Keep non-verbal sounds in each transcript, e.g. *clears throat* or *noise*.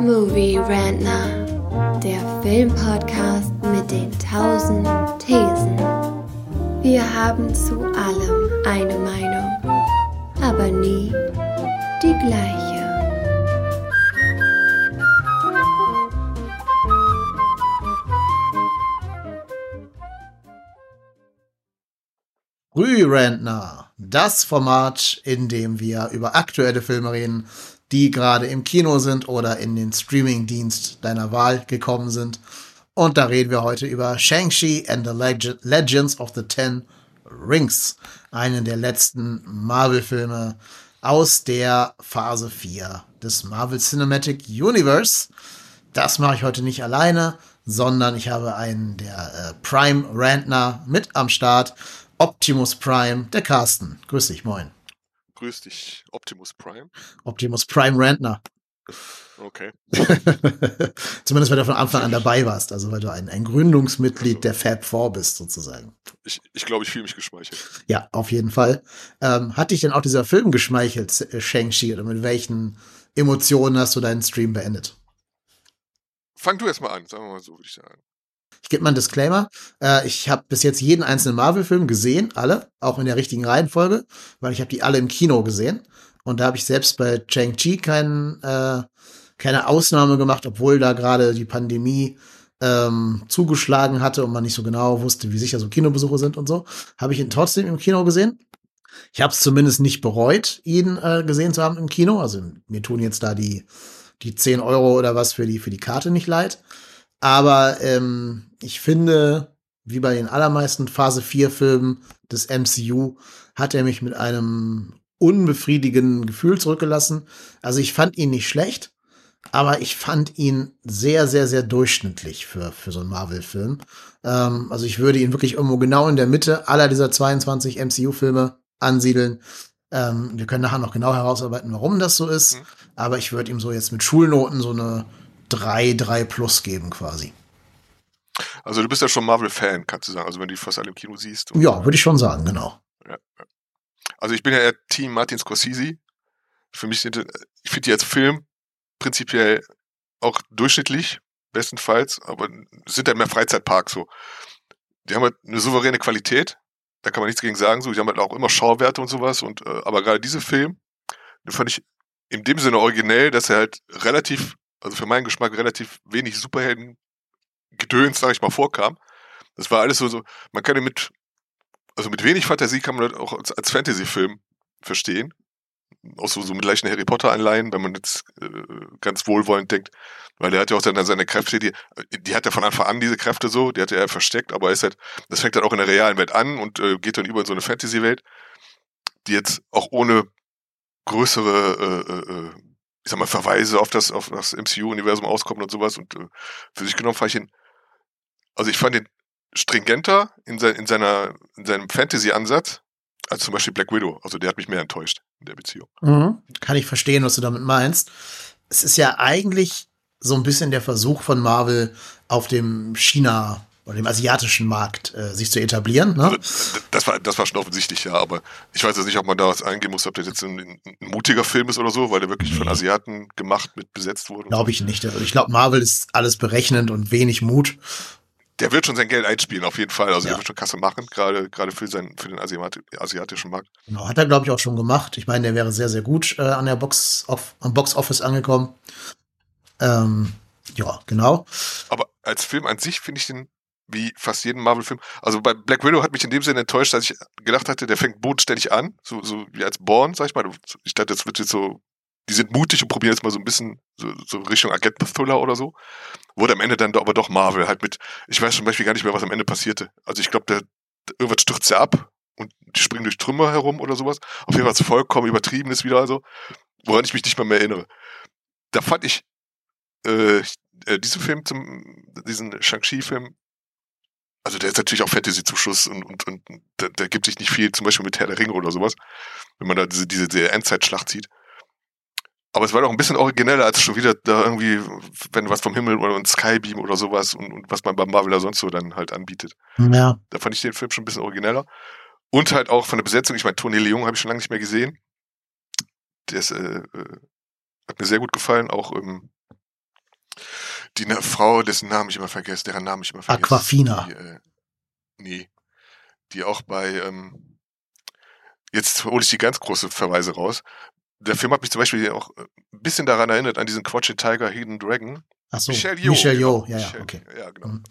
Movie Rantner, der Filmpodcast mit den tausend Thesen. Wir haben zu allem eine Meinung, aber nie die gleiche. Rührentner, das Format, in dem wir über aktuelle Filme reden, die gerade im Kino sind oder in den Streamingdienst deiner Wahl gekommen sind. Und da reden wir heute über Shang-Chi and the Leg Legends of the Ten Rings, einen der letzten Marvel-Filme aus der Phase 4 des Marvel Cinematic Universe. Das mache ich heute nicht alleine, sondern ich habe einen der äh, Prime Rantner mit am Start. Optimus Prime, der Carsten. Grüß dich, moin. Grüß dich, Optimus Prime. Optimus Prime Rantner. Okay. *laughs* Zumindest, weil du von Anfang an dabei warst, also weil du ein, ein Gründungsmitglied der Fab Four bist, sozusagen. Ich, ich glaube, ich fühle mich geschmeichelt. Ja, auf jeden Fall. Ähm, hat dich denn auch dieser Film geschmeichelt, äh, Shang-Chi, oder mit welchen Emotionen hast du deinen Stream beendet? Fang du erst mal an, sagen wir mal so, würde ich sagen. Ich gebe mal einen Disclaimer. Äh, ich habe bis jetzt jeden einzelnen Marvel-Film gesehen, alle, auch in der richtigen Reihenfolge, weil ich habe die alle im Kino gesehen. Und da habe ich selbst bei Chang-Chi keinen, äh, keine Ausnahme gemacht, obwohl da gerade die Pandemie ähm, zugeschlagen hatte und man nicht so genau wusste, wie sicher so Kinobesuche sind und so, habe ich ihn trotzdem im Kino gesehen. Ich habe es zumindest nicht bereut, ihn äh, gesehen zu haben im Kino. Also mir tun jetzt da die, die 10 Euro oder was für die, für die Karte nicht leid. Aber ähm, ich finde, wie bei den allermeisten Phase 4 Filmen des MCU, hat er mich mit einem unbefriedigenden Gefühl zurückgelassen. Also ich fand ihn nicht schlecht, aber ich fand ihn sehr, sehr, sehr durchschnittlich für, für so einen Marvel-Film. Ähm, also ich würde ihn wirklich irgendwo genau in der Mitte aller dieser 22 MCU-Filme ansiedeln. Ähm, wir können nachher noch genau herausarbeiten, warum das so ist. Mhm. Aber ich würde ihm so jetzt mit Schulnoten so eine 3, 3 plus geben quasi. Also du bist ja schon Marvel-Fan, kannst du sagen. Also wenn du die fast alle im Kino siehst. Ja, würde ich schon sagen, genau. Ja. Also ich bin ja eher Team Martin Scorsese. Für mich sind, ich finde die als Film prinzipiell auch durchschnittlich, bestenfalls, aber sind halt mehr Freizeitparks so. Die haben halt eine souveräne Qualität, da kann man nichts gegen sagen, so, die haben halt auch immer Schauwerte und sowas, und, äh, aber gerade diese Film, den fand ich in dem Sinne originell, dass er halt relativ, also für meinen Geschmack relativ wenig Superhelden Gedöns, sag ich mal, vorkam. Das war alles so, so man kann ihn mit, also mit wenig Fantasie kann man das auch als, als Fantasy-Film verstehen. Auch so, so mit leichten Harry Potter-Einleihen, wenn man jetzt äh, ganz wohlwollend denkt. Weil der hat ja auch dann seine Kräfte, die, die hat er von Anfang an, diese Kräfte so, die hat er versteckt, aber ist halt, das fängt dann auch in der realen Welt an und äh, geht dann über in so eine Fantasy-Welt, die jetzt auch ohne größere äh, äh, äh ich sag mal, Verweise auf das, auf das MCU-Universum auskommen und sowas. Und äh, für sich genommen fand ich ihn, also ich fand ihn stringenter in, sein, in, seiner, in seinem Fantasy-Ansatz als zum Beispiel Black Widow. Also der hat mich mehr enttäuscht in der Beziehung. Mhm. Kann ich verstehen, was du damit meinst. Es ist ja eigentlich so ein bisschen der Versuch von Marvel auf dem China oder dem asiatischen Markt äh, sich zu etablieren. Ne? Also, das, war, das war schon offensichtlich, ja, aber ich weiß jetzt nicht, ob man da was eingehen muss, ob das jetzt ein, ein mutiger Film ist oder so, weil der wirklich von Asiaten gemacht mit besetzt wurde. Glaube ich nicht. Also ich glaube, Marvel ist alles berechnend und wenig Mut. Der wird schon sein Geld einspielen, auf jeden Fall. Also ja. der wird schon Kasse machen, gerade gerade für sein für den Asiat asiatischen Markt. Genau, hat er glaube ich auch schon gemacht. Ich meine, der wäre sehr sehr gut äh, an der Box auf, am Box Office angekommen. Ähm, ja, genau. Aber als Film an sich finde ich den wie fast jeden Marvel-Film. Also bei Black Widow hat mich in dem Sinne enttäuscht, dass ich gedacht hatte, der fängt bodenständig an, so, so wie als Born, sag ich mal. Ich dachte, das wird jetzt so, die sind mutig und probieren jetzt mal so ein bisschen so, so Richtung Agent-Thriller oder so. Wurde am Ende dann aber doch Marvel, halt mit, ich weiß zum Beispiel gar nicht mehr, was am Ende passierte. Also ich glaube, der, irgendwas stürzt er ab und die springen durch Trümmer herum oder sowas. Auf jeden Fall vollkommen übertriebenes wieder, also, woran ich mich nicht mal mehr erinnere. Da fand ich, äh, äh diesen Film zum, diesen Shang-Chi-Film also der ist natürlich auch Fantasy-Zuschuss und, und, und der, der gibt sich nicht viel, zum Beispiel mit Herr der Ringe oder sowas, wenn man da diese, diese, diese Endzeitschlacht sieht. Aber es war doch ein bisschen origineller als schon wieder da irgendwie, wenn was vom Himmel oder ein Skybeam oder sowas und, und was man beim Marvel da sonst so dann halt anbietet. Ja. Da fand ich den Film schon ein bisschen origineller. Und halt auch von der Besetzung, ich meine, Tony Leung habe ich schon lange nicht mehr gesehen. Der ist, äh, äh, hat mir sehr gut gefallen, auch ähm, Die ne Frau, dessen Namen ich immer vergesse, deren Namen ich immer vergesse. Aquafina. Die, äh, nee. Die auch bei, ähm, jetzt hole ich die ganz große Verweise raus. Der Film hat mich zum Beispiel auch äh, ein bisschen daran erinnert, an diesen Quatchet Tiger Hidden Dragon. Ach so, Michelle Yeoh. Michelle Yeoh, genau. ja, ja, Michelle- okay. Ja, genau. Mhm.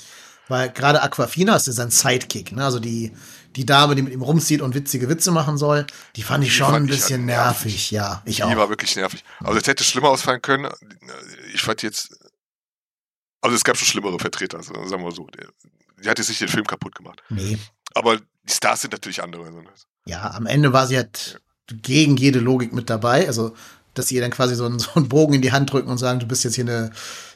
Weil gerade Aquafina ist ja sein Sidekick, ne? Also die, die Dame, die mit ihm rumzieht und witzige Witze machen soll, die fand ich Die schon fand ein bisschen nervig. nervig, ja. Ich Die auch. war wirklich nervig. Also es hätte schlimmer ausfallen können. Ich fand jetzt, also es gab schon schlimmere Vertreter, also sagen wir so. Die hat jetzt nicht den Film kaputt gemacht. Nee. Aber die Stars sind natürlich andere. Also Ja, am Ende war sie halt gegen jede Logik mit dabei. Also, dass sie ihr dann quasi so einen, *laughs* so einen Bogen in die Hand drücken und sagen, du bist jetzt hier eine,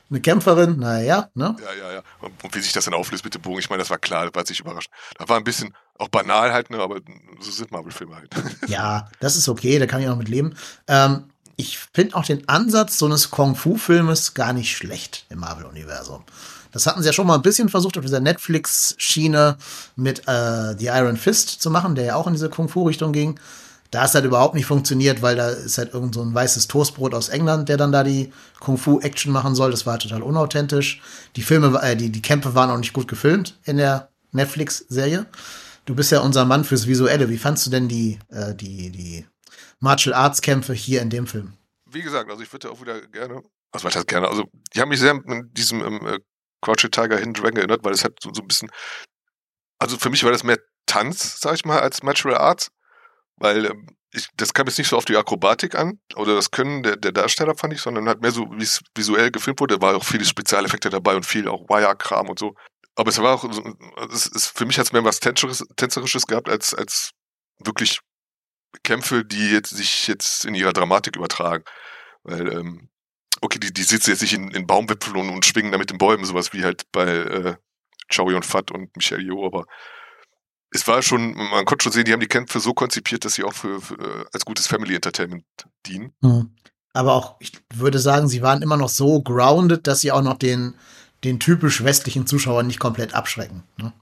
eine Kämpferin. Naja, ne? Ja, ja, ja. Und, und wie sich das dann auflöst mit dem Bogen, ich meine, das war klar, das war sich überrascht. Da war ein bisschen auch banal halt, ne, aber so sind Marvel-Filme halt. Ja, das ist okay, da kann ich auch mit leben. Ähm, ich finde auch den Ansatz so eines Kung-Fu-Filmes gar nicht schlecht im Marvel-Universum. Das hatten sie ja schon mal ein bisschen versucht, auf dieser Netflix-Schiene mit äh, The Iron Fist zu machen, der ja auch in diese Kung-Fu-Richtung ging. Da ist halt überhaupt nicht funktioniert, weil da ist halt irgend so ein weißes Toastbrot aus England, der dann da die Kung-Fu-Action machen soll. Das war total unauthentisch. Die Filme, äh, die, die Kämpfe waren auch nicht gut gefilmt in der Netflix-Serie. Du bist ja unser Mann fürs Visuelle. Wie fandst du denn die, äh, die, die Martial Arts Kämpfe hier in dem Film? Wie gesagt, also ich würde auch wieder gerne, also was heißt gerne, also die haben mich sehr mit diesem ähm, äh, Crouched Tiger Hidden Dragon erinnert, weil es hat so, so ein bisschen, also für mich war das mehr Tanz, sag ich mal, als Martial Arts, weil ähm, ich, das kam jetzt nicht so auf die Akrobatik an oder das Können der, der Darsteller, fand ich, sondern halt mehr so, wie es visuell gefilmt wurde. Da war auch viele Spezialeffekte dabei und viel auch Wire-Kram und so. Aber es war auch, es ist, für mich hat es mehr was Tänzerisches, Tänzerisches gehabt, als, als wirklich Kämpfe, die jetzt sich jetzt in ihrer Dramatik übertragen. Weil, ähm, okay, die, die sitzen jetzt nicht in, in Baumwipfeln und, und schwingen da mit den Bäumen, sowas wie halt bei äh, Chow Yun Fat und Michelle Yeoh, aber es war schon, man konnte schon sehen, die haben die Kämpfe so konzipiert, dass sie auch für, für äh, als gutes Family Entertainment dienen. Aber auch, ich würde sagen, sie waren immer noch so grounded, dass sie auch noch den, den typisch westlichen Zuschauer nicht komplett abschrecken. Ne?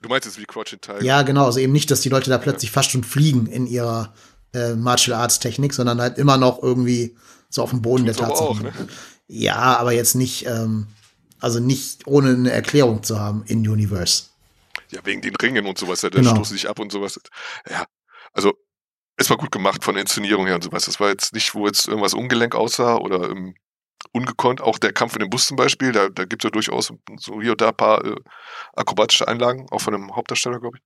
Du meinst jetzt wie Crouching Tiger? Ja, genau. Also eben nicht, dass die Leute da plötzlich fast schon fliegen in ihrer äh, Martial Arts Technik, sondern halt immer noch irgendwie so auf dem Boden Tut's der Tatsachen. auch, ne? Ja, aber jetzt nicht, ähm, also nicht ohne eine Erklärung zu haben in Universe. Ja, wegen den Ringen und sowas, da Genau. stoßen sich ab und sowas. Ja, also es war gut gemacht von der Inszenierung her und sowas. Das war jetzt nicht, wo jetzt irgendwas ungelenk aussah oder ähm, ungekonnt. Auch der Kampf in dem Bus zum Beispiel, da, da gibt es ja durchaus so hier und da ein paar äh, akrobatische Einlagen, auch von einem Hauptdarsteller, glaube ich.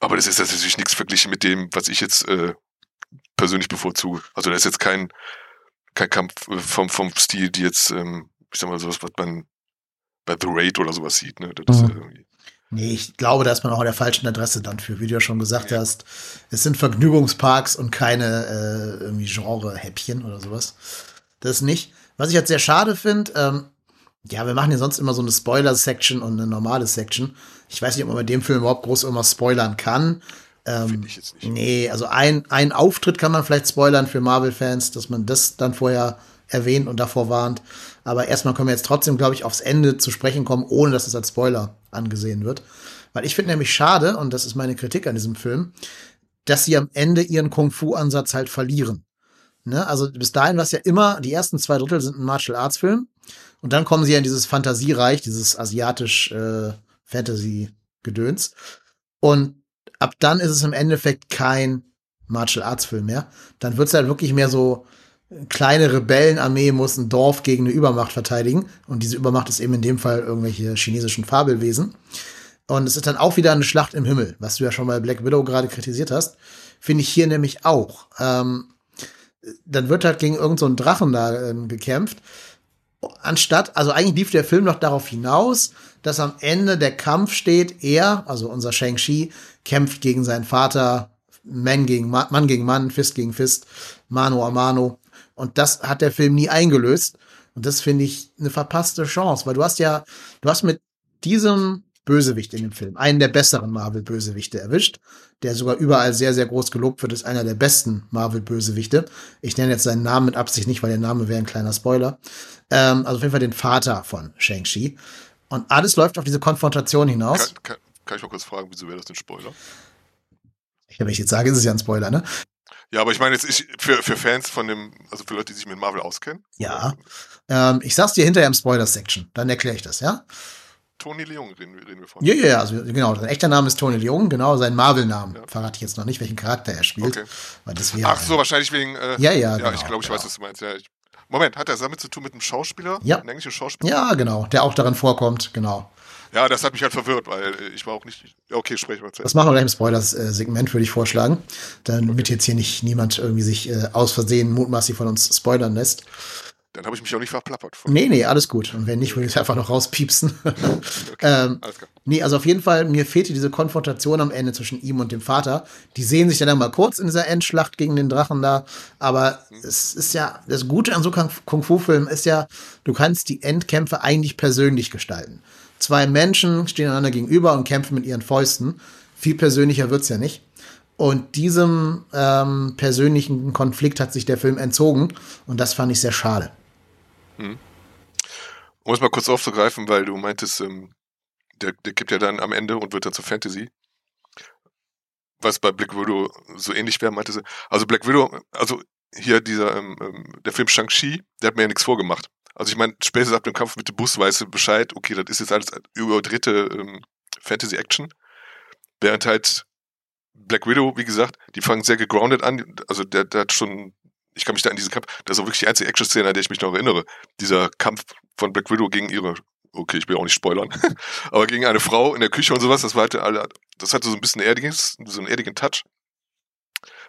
Aber das ist jetzt natürlich nichts verglichen mit dem, was ich jetzt äh, persönlich bevorzuge. Also da ist jetzt kein, kein Kampf äh, vom, vom Stil, die jetzt, ähm, ich sag mal, sowas, was man bei The Raid oder sowas sieht. Ne? Das ist Mhm. ja irgendwie Nee, ich glaube, da ist man auch an der falschen Adresse dann für, wie du ja schon gesagt Ja. hast. Es sind Vergnügungsparks und keine äh, irgendwie Genre-Häppchen oder sowas. Das nicht. Was ich jetzt sehr schade finde, ähm, ja, wir machen ja sonst immer so eine Spoiler-Section und eine normale Section. Ich weiß nicht, ob man bei dem Film überhaupt groß irgendwas spoilern kann. Ähm, Finde ich jetzt nicht. Nee, also ein, ein Auftritt kann man vielleicht spoilern für Marvel-Fans, dass man das dann vorher erwähnt und davor warnt. Aber erstmal können wir jetzt trotzdem, glaube ich, aufs Ende zu sprechen kommen, ohne dass es als Spoiler angesehen wird. Weil ich finde nämlich schade, und das ist meine Kritik an diesem Film, dass sie am Ende ihren Kung-Fu-Ansatz halt verlieren. Ne? Also bis dahin war es ja immer, die ersten zwei Drittel sind ein Martial Arts Film. Und dann kommen sie ja in dieses Fantasiereich, dieses asiatisch äh, Fantasy-Gedöns. Und ab dann ist es im Endeffekt kein Martial Arts Film mehr. Dann wird es halt wirklich mehr so, kleine Rebellenarmee muss ein Dorf gegen eine Übermacht verteidigen. Und diese Übermacht ist eben in dem Fall irgendwelche chinesischen Fabelwesen. Und es ist dann auch wieder eine Schlacht im Himmel, was du ja schon bei Black Widow gerade kritisiert hast. Finde ich hier nämlich auch. Ähm, dann wird halt gegen irgendeinen so Drachen da ähm, gekämpft. Anstatt, also eigentlich lief der Film doch darauf hinaus, dass am Ende der Kampf steht, er, also unser Shang-Chi, kämpft gegen seinen Vater, Mann gegen Mann, Mann gegen Mann, Fist gegen Fist, Mano a Mano. Und das hat der Film nie eingelöst. Und das finde ich eine verpasste Chance, weil du hast ja, du hast mit diesem Bösewicht in dem Film, einen der besseren Marvel-Bösewichte erwischt, der sogar überall sehr, sehr groß gelobt wird, ist einer der besten Marvel-Bösewichte. Ich nenne jetzt seinen Namen mit Absicht nicht, weil der Name wäre ein kleiner Spoiler. Ähm, also auf jeden Fall den Vater von Shang-Chi. Und alles läuft auf diese Konfrontation hinaus. Kann, kann, kann ich mal kurz fragen, wieso wäre das ein Spoiler? Ja, wenn ich jetzt sage, ist es ja ein Spoiler, ne? Ja, aber ich meine jetzt ich, für, für Fans von dem, also für Leute, die sich mit Marvel auskennen. Ja. Ähm, ich sag's dir hinterher im Spoiler-Section, dann erkläre ich das, ja? Tony Leung reden, reden wir von. Ja, ja, ja, also genau, sein echter Name ist Tony Leung, genau, sein Marvel-Namen. Ja. Verrate ich jetzt noch nicht, welchen Charakter er spielt. Okay. Weil das wäre, Ach so, wahrscheinlich wegen. Äh, ja, ja, ja. Genau, ich glaube, ich genau. weiß, was du meinst. Ja, ich, Moment, hat das damit zu tun mit einem Schauspieler? Ja. Ein englischer Schauspieler? Ja, genau, der auch darin vorkommt, genau. Ja, das hat mich halt verwirrt, weil ich war auch nicht. Okay, sprechen wir jetzt. Das machen wir gleich im Spoilers-Segment, würde ich vorschlagen. Damit jetzt hier nicht niemand irgendwie sich äh, aus Versehen mutmaßlich von uns spoilern lässt. Dann habe ich mich auch nicht verplappert. Nee, nee, alles gut. Und wenn nicht, würde ich es einfach noch rauspiepsen. *laughs* okay, *laughs* ähm, alles klar. Nee, also auf jeden Fall, mir fehlte diese Konfrontation am Ende zwischen ihm und dem Vater. Die sehen sich dann einmal kurz in dieser Endschlacht gegen den Drachen da. Aber mhm. es ist ja, das Gute an so Kung-Fu-Filmen ist ja, du kannst die Endkämpfe eigentlich persönlich gestalten. Zwei Menschen stehen einander gegenüber und kämpfen mit ihren Fäusten. Viel persönlicher wird's ja nicht. Und diesem ähm, persönlichen Konflikt hat sich der Film entzogen. Und das fand ich sehr schade. Hm. Um es mal kurz aufzugreifen, weil du meintest, ähm, der, der kippt ja dann am Ende und wird dann zur Fantasy. Was bei Black Widow so ähnlich wäre, meinte sie. Also Black Widow, also hier dieser, ähm, ähm der Film Shang-Chi, der hat mir ja nichts vorgemacht. Also ich meine, spätestens ab dem Kampf mit dem Bus weißt du Bescheid, okay, das ist jetzt alles überdrehte ähm, Fantasy-Action. Während halt Black Widow, wie gesagt, die fangen sehr gegroundet an. Also der, der hat schon, ich kann mich da an diesen Kampf, das ist auch wirklich die einzige Action-Szene, an der ich mich noch erinnere. Dieser Kampf von Black Widow gegen ihre, okay, ich will auch nicht spoilern, *laughs* aber gegen eine Frau in der Küche und sowas, das war halt, das hatte so ein bisschen erdiges, so einen erdigen Touch.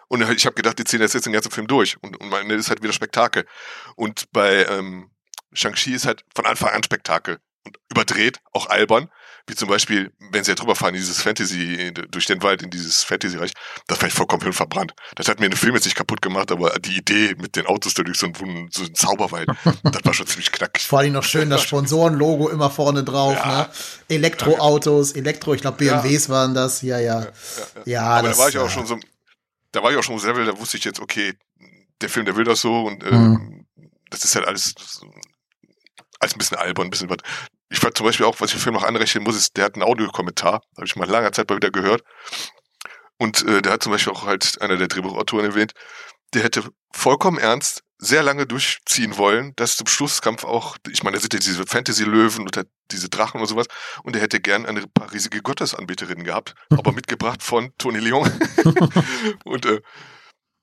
Und ich habe gedacht, die ziehen jetzt, jetzt den ganzen Film durch. Und, und meine ist halt wieder Spektakel. Und bei ähm, Shang-Chi ist halt von Anfang an Spektakel und überdreht, auch albern. Wie zum Beispiel, wenn sie ja drüber fahren, dieses Fantasy, durch den Wald in dieses Fantasy-Reich, das war ich vollkommen verbrannt. Das hat mir den Film jetzt nicht kaputt gemacht, aber die Idee mit den Autos da durch so einen, so einen Zauberwald, *laughs* das war schon ziemlich knackig. Vor allem noch schön das Sponsorenlogo immer vorne drauf, ja. ne? Elektroautos, Elektro, ich glaube BMWs ja. waren das, ja, ja. Ja, ja aber das, da war ich auch schon so, da war ich auch schon so Level, da wusste ich jetzt, okay, der Film, der will das so und äh, mhm. das ist halt alles als ein bisschen albern, ein bisschen was. Ich fand zum Beispiel auch, was ich dem Film noch anrechnen muss, ist, der hat einen Audiokommentar, habe ich mal langer Zeit mal wieder gehört. Und äh, der hat zum Beispiel auch halt einer der Drehbuchautoren erwähnt, der hätte vollkommen ernst sehr lange durchziehen wollen, dass zum Schlusskampf auch, ich meine, da sind ja diese Fantasy-Löwen und diese Drachen und sowas, und er hätte gern eine paar riesige Gottesanbeterinnen gehabt, *laughs* aber mitgebracht von Tony Leon. *laughs* und äh,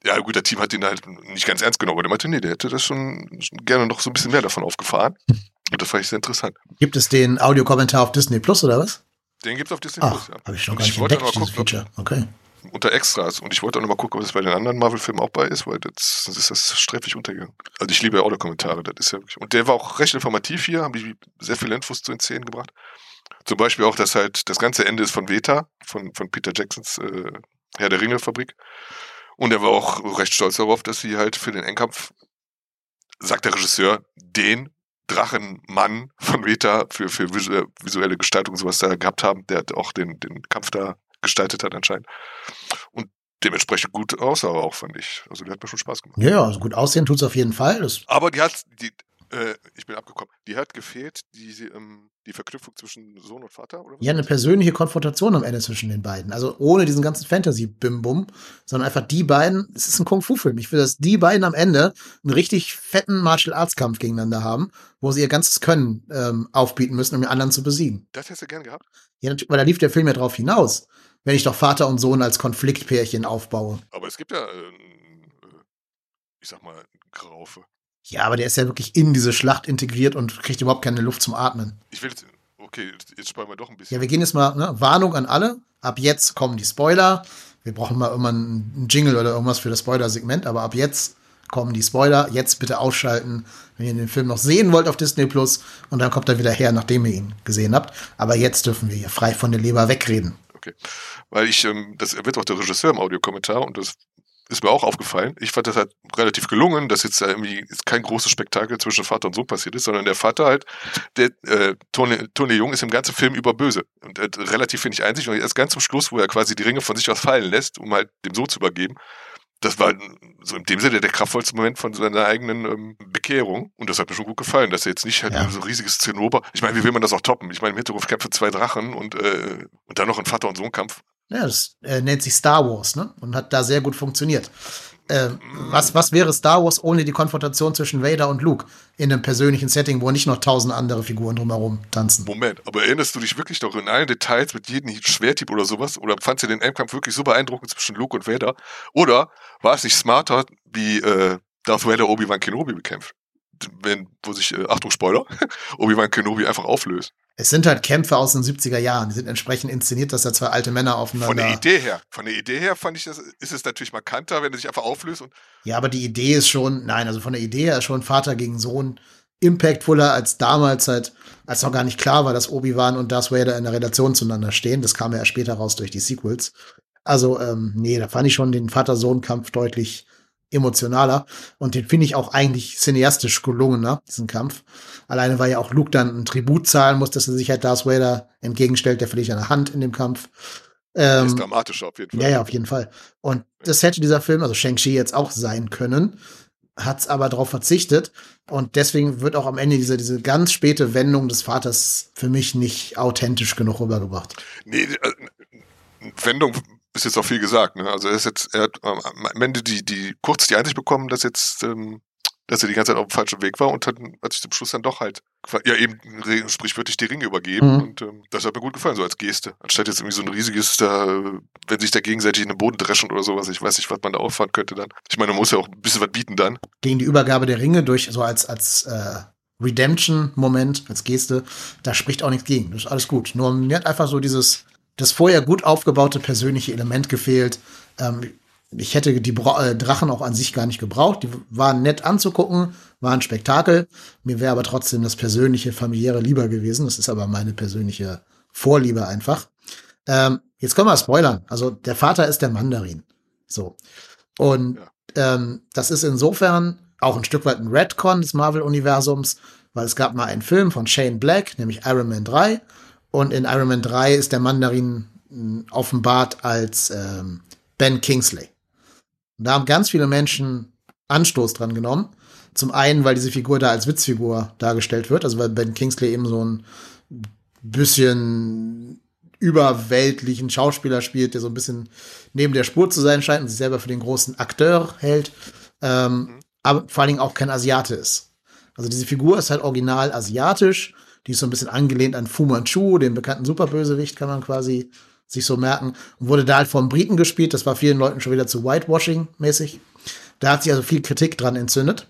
ja, gut, der Team hat ihn halt nicht ganz ernst genommen, aber der meinte, nee, der hätte das schon gerne noch so ein bisschen mehr davon aufgefahren. *laughs* Und das fand ich sehr interessant. Gibt es den Audiokommentar auf Disney Plus oder was? Den gibt es auf Disney Plus, ja. Habe ich schon gar nicht entdeckt, dieses gucken, Feature. Okay. Unter Extras. Und ich wollte auch noch mal gucken, ob das bei den anderen Marvel-Filmen auch bei ist, weil das, das ist das sträflich untergegangen. Also ich liebe Audiokommentare, das ist ja wirklich. Und der war auch recht informativ hier, haben die sehr viel Infos zu den Szenen gebracht. Zum Beispiel auch, dass halt das ganze Ende ist von Veta, von, von Peter Jacksons äh, Herr der Ringe-Fabrik. Und er war auch recht stolz darauf, dass sie halt für den Endkampf, sagt der Regisseur, den Drachenmann von Veta für, für visuelle Gestaltung und sowas da gehabt haben, der auch den, den Kampf da gestaltet hat anscheinend. Und dementsprechend gut aussah auch, fand ich. Also der hat mir schon Spaß gemacht. Ja, also gut aussehen tut's auf jeden Fall. Das Aber die hat, die, äh, ich bin abgekommen. Die hat gefehlt, die, ähm, die Verknüpfung zwischen Sohn und Vater? Oder ja, eine persönliche Konfrontation am Ende zwischen den beiden. Also ohne diesen ganzen Fantasy-Bim-Bum, sondern einfach die beiden. Es ist ein Kung-Fu-Film. Ich will, dass die beiden am Ende einen richtig fetten Martial-Arts-Kampf gegeneinander haben, wo sie ihr ganzes Können ähm, aufbieten müssen, um den anderen zu besiegen. Das hättest du gern gehabt? Ja, natürlich, weil da lief der Film ja drauf hinaus. Wenn ich doch Vater und Sohn als Konfliktpärchen aufbaue. Aber es gibt ja, äh, ich sag mal, Graufe. Ja, aber der ist ja wirklich in diese Schlacht integriert und kriegt überhaupt keine Luft zum Atmen. Ich will jetzt, okay, jetzt sparen wir doch ein bisschen. Ja, wir gehen jetzt mal, ne, Warnung an alle. Ab jetzt kommen die Spoiler. Wir brauchen mal irgendwann einen Jingle oder irgendwas für das Spoiler-Segment, aber ab jetzt kommen die Spoiler. Jetzt bitte ausschalten, wenn ihr den Film noch sehen wollt auf Disney Plus und dann kommt er wieder her, nachdem ihr ihn gesehen habt. Aber jetzt dürfen wir hier frei von der Leber wegreden. Okay. Weil ich, ähm, das wird auch der Regisseur im Audiokommentar und das ist mir auch aufgefallen. Ich fand das halt relativ gelungen, dass jetzt da irgendwie kein großes Spektakel zwischen Vater und Sohn passiert ist, sondern der Vater halt, der äh, Tony, Tony Jung ist im ganzen Film über böse und äh, relativ finde ich einzig und erst ganz zum Schluss, wo er quasi die Ringe von sich aus fallen lässt, um halt dem Sohn zu übergeben. Das war so in dem Sinne der kraftvollste Moment von seiner eigenen ähm, Bekehrung. Und das hat mir schon gut gefallen, dass er jetzt nicht halt ja. so ein riesiges Zinnober. Ich meine, wie will man das auch toppen? Ich meine, im Hintergrund kämpfen zwei Drachen und, äh, und dann noch ein Vater- und Sohn-Kampf. Ja, das äh, nennt sich Star Wars, ne? Und hat da sehr gut funktioniert. Ähm, was, was wäre Star Wars ohne die Konfrontation zwischen Vader und Luke in einem persönlichen Setting, wo nicht noch tausend andere Figuren drumherum tanzen? Moment, aber erinnerst du dich wirklich noch in allen Details mit jedem Schwertyp oder sowas? Oder fandst du den Endkampf wirklich so beeindruckend zwischen Luke und Vader? Oder war es nicht smarter, wie äh, Darth Vader Obi-Wan Kenobi bekämpft? Wenn, wo sich, äh, Achtung, Spoiler, *laughs* Obi-Wan Kenobi einfach auflöst. Es sind halt Kämpfe aus den 70er Jahren. Die sind entsprechend inszeniert, dass da zwei alte Männer aufeinander. Von der Idee her. Von der Idee her fand ich das, ist es natürlich markanter, wenn er sich einfach auflöst und. Ja, aber die Idee ist schon, nein, also von der Idee her ist schon Vater gegen Sohn impactvoller als damals halt, als noch gar nicht klar war, dass Obi-Wan und Darth Vader in der Relation zueinander stehen. Das kam ja erst später raus durch die Sequels. Also, ähm, nee, da fand ich schon den Vater-Sohn-Kampf deutlich emotionaler. Und den finde ich auch eigentlich cineastisch gelungener, diesen Kampf. Alleine, weil ja auch Luke dann ein Tribut zahlen muss, dass er sich halt Darth Vader entgegenstellt, der verliert eine Hand in dem Kampf. Ähm, ist dramatischer auf jeden Fall. Ja, ja, auf jeden Fall. Und das hätte dieser Film, also Shang-Chi jetzt auch sein können, hat's aber darauf verzichtet. Und deswegen wird auch am Ende diese, diese ganz späte Wendung des Vaters für mich nicht authentisch genug rübergebracht. Nee, äh, Wendung ist jetzt auch viel gesagt. Ne? Also er ist jetzt, er hat ähm, am Ende die, die kurz die Einsicht bekommen, dass jetzt, ähm, dass er die ganze Zeit auf dem falschen Weg war und hat, hat sich zum Schluss dann doch halt, ja eben sprichwörtlich die Ringe übergeben mhm. und ähm, das hat mir gut gefallen, so als Geste. Anstatt jetzt irgendwie so ein riesiges, da, wenn sich da gegenseitig in den Boden dreschen oder sowas, ich weiß nicht, was man da auffahren könnte dann. Ich meine, man muss ja auch ein bisschen was bieten dann. Gegen die Übergabe der Ringe durch, so als, als äh, Redemption-Moment, als Geste, da spricht auch nichts gegen. Das ist alles gut. Nur mir hat einfach so dieses, das vorher gut aufgebaute persönliche Element gefehlt. Ähm, ich hätte die Bra äh, Drachen auch an sich gar nicht gebraucht. Die waren nett anzugucken, waren Spektakel. Mir wäre aber trotzdem das persönliche, familiäre lieber gewesen. Das ist aber meine persönliche Vorliebe einfach. Ähm, jetzt können wir spoilern. Also der Vater ist der Mandarin. So. Und ähm, das ist insofern auch ein Stück weit ein Redcon des Marvel-Universums, weil es gab mal einen Film von Shane Black, nämlich Iron Man 3. Und in Iron Man 3 ist der Mandarin hm, offenbart als ähm, Ben Kingsley. Und da haben ganz viele Menschen Anstoß dran genommen. Zum einen, weil diese Figur da als Witzfigur dargestellt wird, also weil Ben Kingsley eben so ein bisschen überweltlichen Schauspieler spielt, der so ein bisschen neben der Spur zu sein scheint und sich selber für den großen Akteur hält, ähm, mhm. aber vor allen Dingen auch kein Asiate ist. Also diese Figur ist halt original asiatisch die ist so ein bisschen angelehnt an Fu Manchu, den bekannten Superbösewicht, kann man quasi sich so merken. Und wurde da halt vom Briten gespielt. Das war vielen Leuten schon wieder zu Whitewashing-mäßig. Da hat sich also viel Kritik dran entzündet.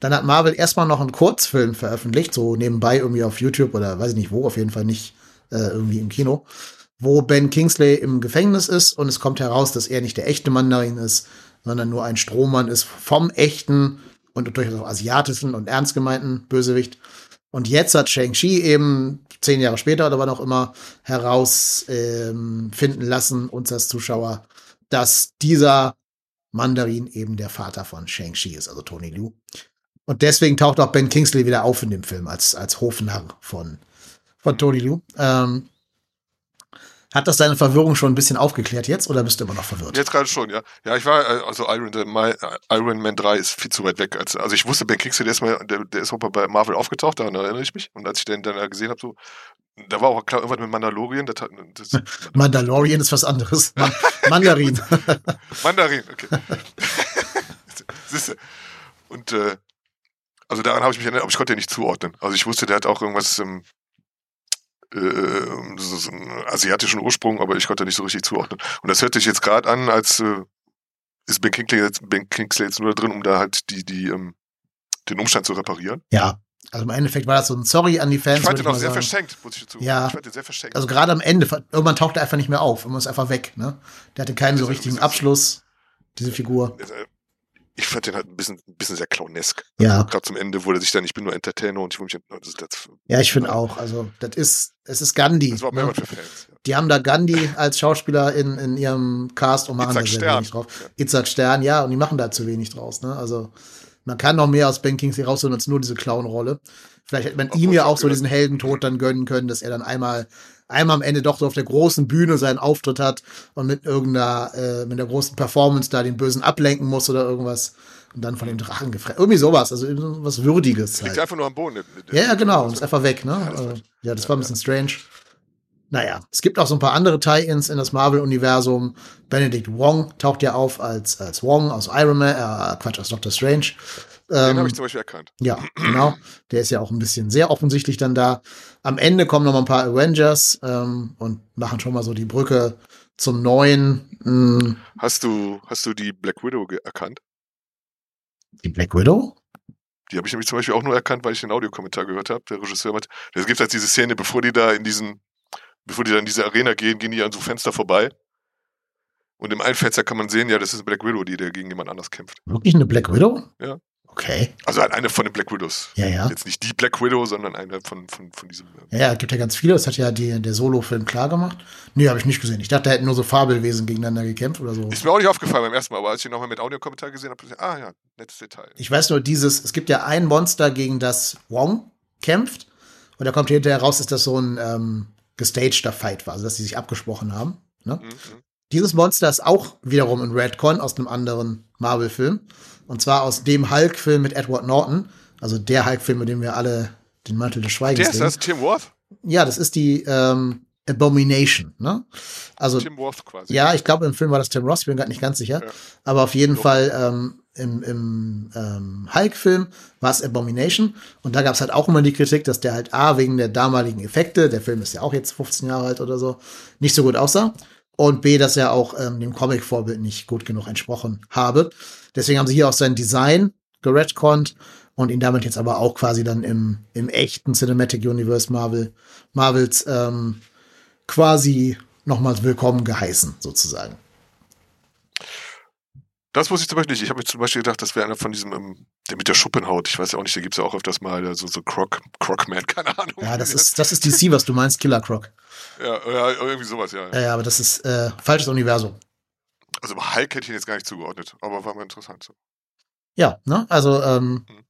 Dann hat Marvel erstmal noch einen Kurzfilm veröffentlicht, so nebenbei irgendwie auf YouTube oder weiß ich nicht wo, auf jeden Fall nicht äh, irgendwie im Kino, wo Ben Kingsley im Gefängnis ist und es kommt heraus, dass er nicht der echte Mandarin ist, sondern nur ein Strohmann ist vom echten und durchaus auch asiatischen und ernst gemeinten Bösewicht. Und jetzt hat Shang-Chi eben zehn Jahre später oder wann auch immer herausfinden ähm, lassen, uns als Zuschauer, dass dieser Mandarin eben der Vater von Shang-Chi ist, also Tony Liu. Und deswegen taucht auch Ben Kingsley wieder auf in dem Film als, als Hofnarr von, von Tony Liu. Ähm, hat das deine Verwirrung schon ein bisschen aufgeklärt jetzt oder bist du immer noch verwirrt? Jetzt gerade schon, ja. Ja, ich war, äh, also Iron, My, Iron Man 3 ist viel zu weit weg. Als, also ich wusste, Ben Kingsley, der ist, mal, der, der ist auch mal bei Marvel aufgetaucht, daran erinnere ich mich. Und als ich den dann gesehen habe, so, da war auch klar, irgendwas mit Mandalorian. Das das, *laughs* Mandalorian ist was anderes. *laughs* Man Mandarin. *laughs* Mandarin, okay. Siehste. Und äh, also daran habe ich mich erinnert, aber ich konnte ihn nicht zuordnen. Also ich wusste, der hat auch irgendwas ähm, äh, so einen asiatischen Ursprung, aber ich konnte nicht so richtig zuordnen. Und das hört sich jetzt gerade an, als äh, ist Ben Kingsley, jetzt, ben Kingsley jetzt nur da drin, um da halt die, die, ähm, den Umstand zu reparieren. Ja. Also im Endeffekt war das so ein Sorry an die Fans. Ich fand den auch sehr sagen. verschenkt, muss ich dazu Ja. Ich fand den sehr verschenkt. Also gerade am Ende, irgendwann taucht er einfach nicht mehr auf. Irgendwann ist einfach weg, ne? Der hatte keinen so richtigen Abschluss, diese Figur. Ich fand den halt ein bisschen, ein bisschen sehr clownesk. Ja. Also Gerade zum Ende wurde sich dann, ich bin nur Entertainer und ich will mich. Das, das, ja, ich finde auch. Also, das ist, es ist Gandhi. Das war mehr ne? für Fans. Ja. Die haben da Gandhi als Schauspieler in, in ihrem Cast und machen da sehr wenig drauf. Ja. Itzhak Stern, ja, und die machen da zu wenig draus, ne? Also, man kann noch mehr aus Ben Kingsley rausholen als nur diese Clown-Rolle. Vielleicht hätte man Ach, ihm ja auch so diesen Heldentod dann gönnen können, dass er dann einmal einmal am Ende doch so auf der großen Bühne seinen Auftritt hat und mit irgendeiner, äh, mit der großen Performance da den Bösen ablenken muss oder irgendwas und dann von dem Drachen gefressen. Irgendwie sowas, also was Würdiges. Halt. Liegt einfach nur am Boden. Ja, ja, genau, und ist einfach weg, ne? Ja, das, äh, ja, das war ein bisschen strange. naja, es gibt auch so ein paar andere Tie-Ins in das Marvel-Universum. Benedict Wong taucht ja auf als, als Wong aus Iron Man, äh, Quatsch, aus Doctor Strange. Den Ähm, habe ich zum Beispiel erkannt. ja, genau. Der ist ja auch ein bisschen sehr offensichtlich dann da. Am Ende kommen noch mal ein paar Avengers ähm, und machen schon mal so die Brücke zum neuen. Mh, Hast du, hast du die Black Widow erkannt? die Black Widow? Die habe ich nämlich zum Beispiel auch nur erkannt, weil ich den Audiokommentar gehört habe. Der Regisseur hat, es gibt halt diese Szene, bevor die da in diesen, bevor die da in diese Arena gehen, gehen die an so Fenster vorbei. Und im einen Fenster kann man sehen, ja, das ist Black Widow, die da gegen jemand anders kämpft. Wirklich eine Black Widow? Ja. Okay. Also halt eine von den Black Widows. Ja, ja. Jetzt nicht die Black Widow, sondern eine von, von, von diesem. Ja, ja, gibt ja ganz viele. Das hat ja die, der Solo-Film klar gemacht. Nee, habe ich nicht gesehen. Ich dachte, da hätten nur so Fabelwesen gegeneinander gekämpft oder so. Ist mir auch nicht aufgefallen beim ersten Mal, aber als ich ihn nochmal mit Audiokommentar gesehen habe, dachte ich, ah ja, nettes Detail. Ich weiß nur, dieses, es gibt ja ein Monster, gegen das Wong kämpft. Und da kommt hinterher raus, dass das so ein ähm, gestagter Fight war, also dass sie sich abgesprochen haben. Ne? Mhm, mhm. Dieses Monster ist auch wiederum ein Redcon aus einem anderen Marvel-Film. Und zwar aus dem Hulk-Film mit Edward Norton. Also der Hulk-Film, mit dem wir alle den Mantel des Schweigens Der ist das, Tim Worth? Ja, das ist die ähm, Abomination. Ne? Also Tim Worth quasi. ja, ich glaube, im Film war das Tim Ross, ich bin gerade nicht ganz sicher. Ja. Aber auf jeden Doch. Fall ähm, im, im ähm, Hulk-Film war es Abomination. Und da gab es halt auch immer die Kritik, dass der halt A, wegen der damaligen Effekte, der Film ist ja auch jetzt 15 Jahre alt oder so, nicht so gut aussah. Und B, dass er auch ähm, dem Comic-Vorbild nicht gut genug entsprochen habe. Deswegen haben sie hier auch sein Design geredconnt und ihn damit jetzt aber auch quasi dann im, im echten Cinematic Universe Marvel, Marvels ähm, quasi nochmals willkommen geheißen, sozusagen. Das wusste ich zum Beispiel nicht. Ich habe mir zum Beispiel gedacht, das wäre einer von diesem, ähm, der mit der Schuppenhaut. Ich weiß ja auch nicht, der gibt's ja auch öfters mal, so, so Croc, Crocman, keine Ahnung. Ja, das ist, *laughs* das ist DC, was du meinst, Killer Croc. Ja, ja, irgendwie sowas, ja. Ja, ja, aber das ist äh, falsches Universum. Also Hulk hätte ich ihn jetzt gar nicht zugeordnet, aber war mal interessant. So. Ja, ne? Also ähm, Mhm.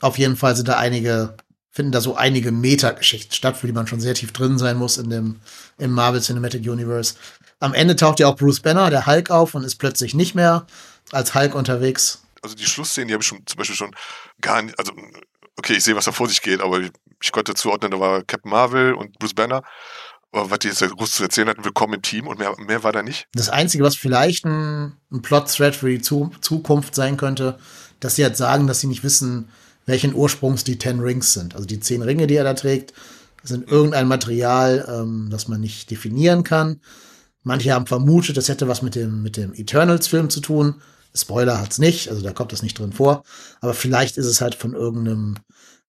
auf jeden Fall sind da einige, finden da so einige Metageschichten statt, für die man schon sehr tief drin sein muss in dem im Marvel Cinematic Universe. Am Ende taucht ja auch Bruce Banner, der Hulk, auf und ist plötzlich nicht mehr als Hulk unterwegs. Also die Schlussszenen, die habe ich schon zum Beispiel schon gar nicht, also okay, ich sehe, was da vor sich geht, aber ich, ich konnte zuordnen, da war Captain Marvel und Bruce Banner. Aber was die jetzt groß zu erzählen hatten, willkommen im Team und mehr, mehr war da nicht. Das Einzige, was vielleicht ein, ein Plot-Thread für die zu Zukunft sein könnte, dass sie halt sagen, dass sie nicht wissen, welchen Ursprungs die Ten Rings sind. Also die zehn Ringe, die er da trägt, sind irgendein Material, ähm, das man nicht definieren kann. Manche haben vermutet, das hätte was mit dem, mit dem Eternals-Film zu tun. Spoiler hat's nicht, also da kommt das nicht drin vor. Aber vielleicht ist es halt von irgendeinem,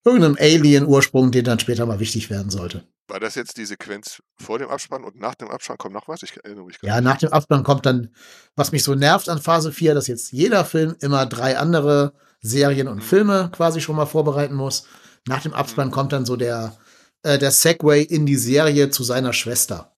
irgendeinem Alien-Ursprung, der dann später mal wichtig werden sollte. War das jetzt die Sequenz vor dem Abspann und nach dem Abspann kommt noch was? Ich erinnere mich gar Ja, nach dem Abspann kommt dann, was mich so nervt an Phase 4, dass jetzt jeder Film immer drei andere Serien und Mhm. Filme quasi schon mal vorbereiten muss. Nach dem Abspann kommt dann so der, äh, der Segway in die Serie zu seiner Schwester.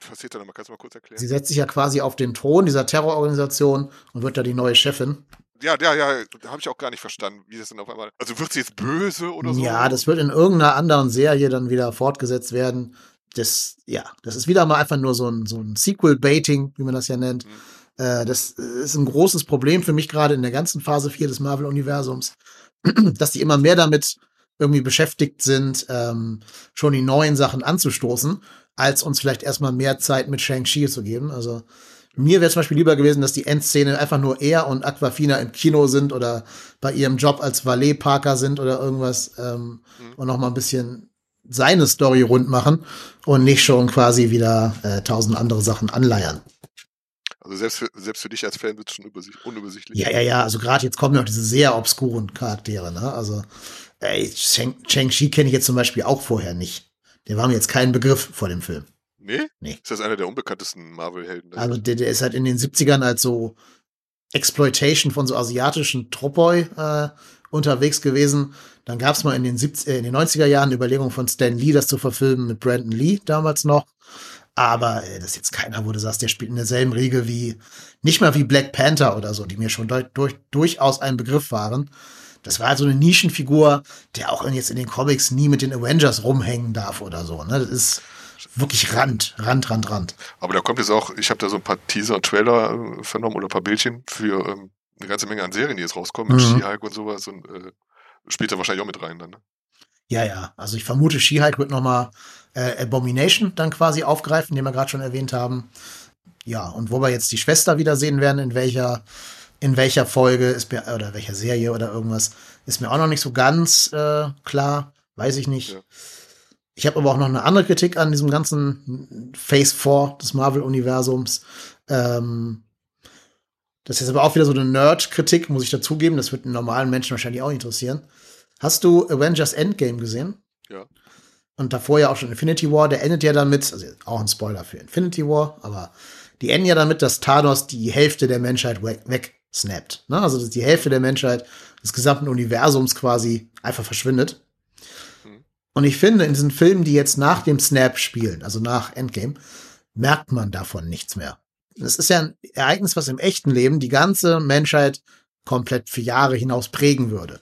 Was passiert da nochmal? Kannst du mal kurz erklären? Sie setzt sich ja quasi auf den Thron dieser Terrororganisation und wird da die neue Chefin. Ja, ja, ja, da habe ich auch gar nicht verstanden, wie das denn auf einmal. Also wird sie jetzt böse oder so? Ja, das wird in irgendeiner anderen Serie dann wieder fortgesetzt werden. Das, ja, das ist wieder mal einfach nur so ein, so ein Sequel-Baiting, wie man das ja nennt. Mhm. Äh, das ist ein großes Problem für mich gerade in der ganzen Phase 4 des Marvel-Universums, *clears throat* dass die immer mehr damit irgendwie beschäftigt sind, ähm, schon die neuen Sachen anzustoßen, als uns vielleicht erstmal mehr Zeit mit Shang-Chi zu geben. Also mir wäre zum Beispiel lieber gewesen, dass die Endszene einfach nur er und Aquafina im Kino sind oder bei ihrem Job als Valet-Parker sind oder irgendwas ähm, Mhm. und noch mal ein bisschen seine Story rund machen und nicht schon quasi wieder äh, tausend andere Sachen anleiern. Also selbst für, selbst für dich als Fan wird es schon übersicht, unübersichtlich. Ja, ja, ja, also gerade jetzt kommen ja auch diese sehr obskuren Charaktere, ne? Also Shang-Chi kenne ich jetzt zum Beispiel auch vorher nicht. Der war mir jetzt kein Begriff vor dem Film. Nee? Nee. Ist das einer der unbekanntesten Marvel-Helden? Also der, der ist halt in den 70ern als so Exploitation von so asiatischen Tropoi äh, unterwegs gewesen. Dann gab es mal in den, 70, äh, in den 90er Jahren eine Überlegung von Stan Lee, das zu verfilmen mit Brandon Lee damals noch. Aber äh, das ist jetzt keiner, wo du sagst, der spielt in derselben Riege wie, nicht mal wie Black Panther oder so, die mir schon durch, durchaus ein Begriff waren. Das war halt so eine Nischenfigur, der auch jetzt in den Comics nie mit den Avengers rumhängen darf oder so. Ne? Das ist wirklich Rand, Rand, Rand, Rand. Aber da kommt jetzt auch, ich habe da so ein paar Teaser und Trailer äh, vernommen oder ein paar Bildchen für ähm, eine ganze Menge an Serien, die jetzt rauskommen, mit Mhm. She-Hulk und sowas und äh, spielt da wahrscheinlich auch mit rein dann. Ne? Ja, ja. Also ich vermute, She-Hulk wird noch mal äh, Abomination dann quasi aufgreifen, den wir gerade schon erwähnt haben. Ja, und wo wir jetzt die Schwester wiedersehen werden, in welcher, in welcher Folge ist mir, oder welcher Serie oder irgendwas, ist mir auch noch nicht so ganz äh, klar. Weiß ich nicht. Ja. Ich habe aber auch noch eine andere Kritik an diesem ganzen Phase 4 des Marvel-Universums. Ähm, das ist aber auch wieder so eine Nerd-Kritik, muss ich dazugeben. Das wird einen normalen Menschen wahrscheinlich auch interessieren. Hast du Avengers Endgame gesehen? Ja. Und davor ja auch schon Infinity War, der endet ja damit, also auch ein Spoiler für Infinity War, aber die enden ja damit, dass Thanos die Hälfte der Menschheit we wegsnappt. Ne? Also dass die Hälfte der Menschheit des gesamten Universums quasi einfach verschwindet. Mhm. Und ich finde, in diesen Filmen, die jetzt nach dem Snap spielen, also nach Endgame, merkt man davon nichts mehr. Das ist ja ein Ereignis, was im echten Leben die ganze Menschheit komplett für Jahre hinaus prägen würde.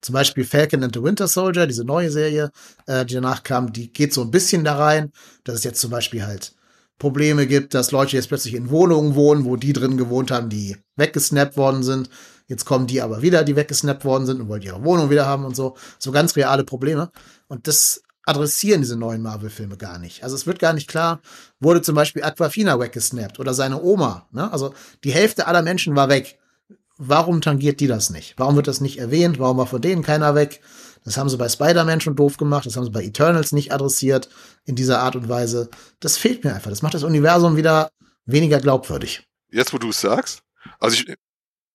Zum Beispiel Falcon and the Winter Soldier, diese neue Serie, äh, die danach kam, die geht so ein bisschen da rein, dass es jetzt zum Beispiel halt Probleme gibt, dass Leute jetzt plötzlich in Wohnungen wohnen, wo die drin gewohnt haben, die weggesnappt worden sind. Jetzt kommen die aber wieder, die weggesnappt worden sind und wollen ihre Wohnung wieder haben und so. So ganz reale Probleme. Und das adressieren diese neuen Marvel-Filme gar nicht. Also es wird gar nicht klar, wurde zum Beispiel Aquafina weggesnappt oder seine Oma. Ne? Also die Hälfte aller Menschen war weg. Warum tangiert die das nicht? Warum wird das nicht erwähnt? Warum war von denen keiner weg? Das haben sie bei Spider-Man schon doof gemacht. Das haben sie bei Eternals nicht adressiert in dieser Art und Weise. Das fehlt mir einfach. Das macht das Universum wieder weniger glaubwürdig. Jetzt, wo du es sagst, also ich,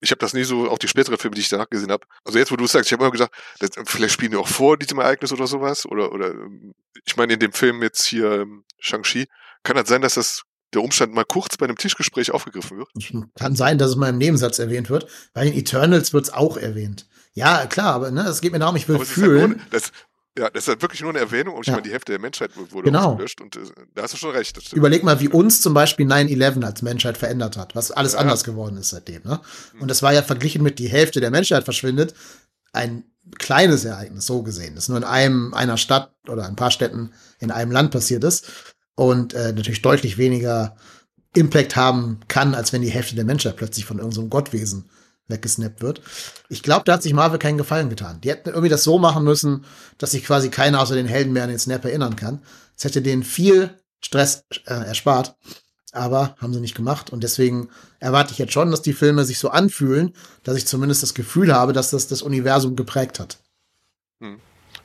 ich habe das nie so, auch die späteren Filme, die ich danach gesehen habe. Also jetzt, wo du es sagst, ich habe immer gedacht, das, vielleicht spielen die auch vor diesem Ereignis oder sowas. Oder, oder ähm, ich meine, in dem Film jetzt hier ähm, Shang-Chi, kann das sein, dass das der Umstand mal kurz bei einem Tischgespräch aufgegriffen wird? Kann sein, dass es mal im Nebensatz erwähnt wird. Bei den Eternals wird es auch erwähnt. Ja, klar, aber ne, es geht mir darum, ich will Aber halt fühlen. nur, das, ja, das ist halt wirklich nur eine Erwähnung und ich Ja. meine, die Hälfte der Menschheit wurde Genau. ausgelöscht und äh, da hast du schon recht. Überleg mal, wie uns zum Beispiel 9-11 als Menschheit verändert hat, was alles Ja. anders geworden ist seitdem. Ne? Und das war ja verglichen mit die Hälfte der Menschheit verschwindet, ein kleines Ereignis, so gesehen, das nur in einem, einer Stadt oder ein paar Städten in einem Land passiert ist und äh, natürlich deutlich weniger Impact haben kann, als wenn die Hälfte der Menschheit plötzlich von irgendeinem so Gottwesen weggesnappt wird. Ich glaube, da hat sich Marvel keinen Gefallen getan. Die hätten irgendwie das so machen müssen, dass sich quasi keiner außer den Helden mehr an den Snap erinnern kann. Das hätte denen viel Stress äh, erspart. Aber haben sie nicht gemacht. Und deswegen erwarte ich jetzt schon, dass die Filme sich so anfühlen, dass ich zumindest das Gefühl habe, dass das das Universum geprägt hat.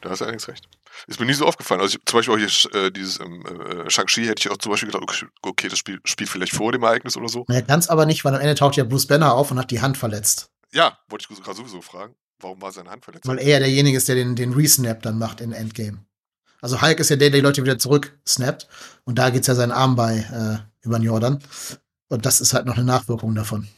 Da hast du allerdings recht. Ist mir nie so aufgefallen. Also ich, zum Beispiel auch hier äh, dieses ähm, äh, Shang-Chi hätte ich auch zum Beispiel gedacht, okay, das Spiel, spielt vielleicht vor dem Ereignis oder so. Naja, ganz aber nicht, weil am Ende taucht ja Bruce Banner auf und hat die Hand verletzt. Ja, wollte ich gerade sowieso fragen. Warum war seine Hand verletzt? Weil er derjenige ist, der den, den Resnap dann macht in Endgame. Also Hulk ist ja der, der die Leute wieder zurück snappt. Und da geht's ja seinen Arm bei äh, über den Jordan. Und das ist halt noch eine Nachwirkung davon.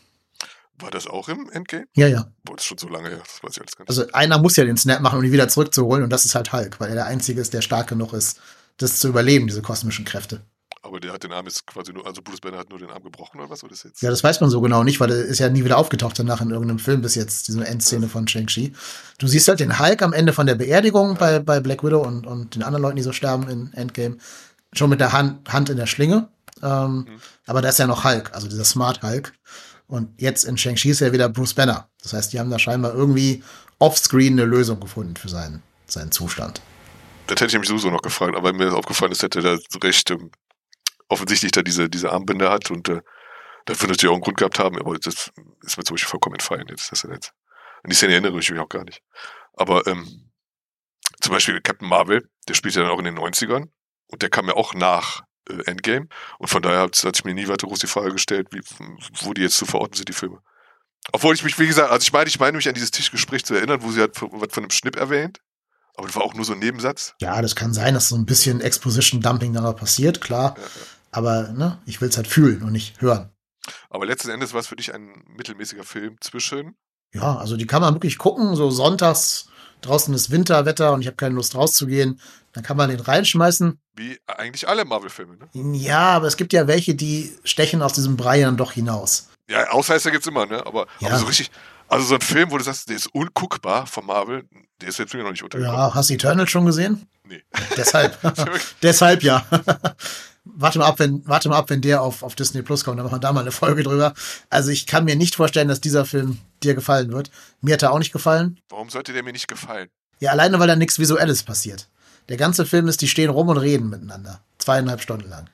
War das auch im Endgame? Ja, ja. Boah, das ist schon so lange her. Das weiß ich alles gar nicht. Also einer muss ja den Snap machen, um ihn wieder zurückzuholen. Und das ist halt Hulk, weil er der Einzige ist, der stark genug ist, das zu überleben, diese kosmischen Kräfte. Aber der hat den Arm jetzt quasi nur, also Bruce Banner hat nur den Arm gebrochen oder was? Oder ist jetzt? Ja, das weiß man so genau nicht, weil er ist ja nie wieder aufgetaucht danach in irgendeinem Film bis jetzt, diese Endszene von Shang-Chi. Du siehst halt den Hulk am Ende von der Beerdigung bei, bei Black Widow und, und den anderen Leuten, die so sterben in Endgame, schon mit der Hand, Hand in der Schlinge. Ähm, Aber da ist ja noch Hulk, also dieser Smart Hulk. Und jetzt in Shang-Chi ist ja wieder Bruce Banner. Das heißt, die haben da scheinbar irgendwie offscreen eine Lösung gefunden für seinen, seinen Zustand. Das hätte ich mich sowieso noch gefragt, aber mir ist aufgefallen, dass er da recht ähm, offensichtlich da diese, diese Armbänder hat und äh, dafür natürlich auch einen Grund gehabt haben, aber das ist mir zum Beispiel vollkommen entfallen jetzt. Dass er jetzt an die Szene erinnere ich mich auch gar nicht. Aber ähm, zum Beispiel Captain Marvel, der spielt ja dann auch in den 90ern und der kam ja auch nach Endgame und von daher hat, hat sich mir nie weiter groß die Frage gestellt, wie, wo die jetzt zu verorten sind, die Filme. Obwohl ich mich, wie gesagt, also ich meine, ich meine mich an dieses Tischgespräch zu erinnern, wo sie hat von- was von einem Schnipp erwähnt, aber das war auch nur so ein Nebensatz. Ja, das kann sein, dass so ein bisschen Exposition-Dumping da passiert, klar. Ja, ja. Aber ne, ich will es halt fühlen und nicht hören. Aber letzten Endes war es für dich ein mittelmäßiger Film zwischen. Ja, also die kann man wirklich gucken, so sonntags, draußen ist Winterwetter und ich habe keine Lust rauszugehen. Dann kann man den reinschmeißen. Wie eigentlich alle Marvel-Filme, ne? Ja, aber es gibt ja welche, die stechen aus diesem Brei dann doch hinaus. Ja, Ausreißer gibt's immer, ne? Aber, Ja. aber so richtig, also so ein Film, wo du sagst, der ist unguckbar von Marvel, der ist jetzt mir noch nicht untergekommen. Ja, hast du Eternal schon gesehen? Nee. Deshalb. *laughs* Deshalb ja. Warte mal ab, wenn, warte mal ab, wenn der auf, auf Disney Plus kommt, dann machen wir da mal eine Folge drüber. Also ich kann mir nicht vorstellen, dass dieser Film dir gefallen wird. Mir hat er auch nicht gefallen. Warum sollte der mir nicht gefallen? Ja, alleine, weil da nichts Visuelles passiert. Der ganze Film ist, die stehen rum und reden miteinander. Zweieinhalb Stunden lang.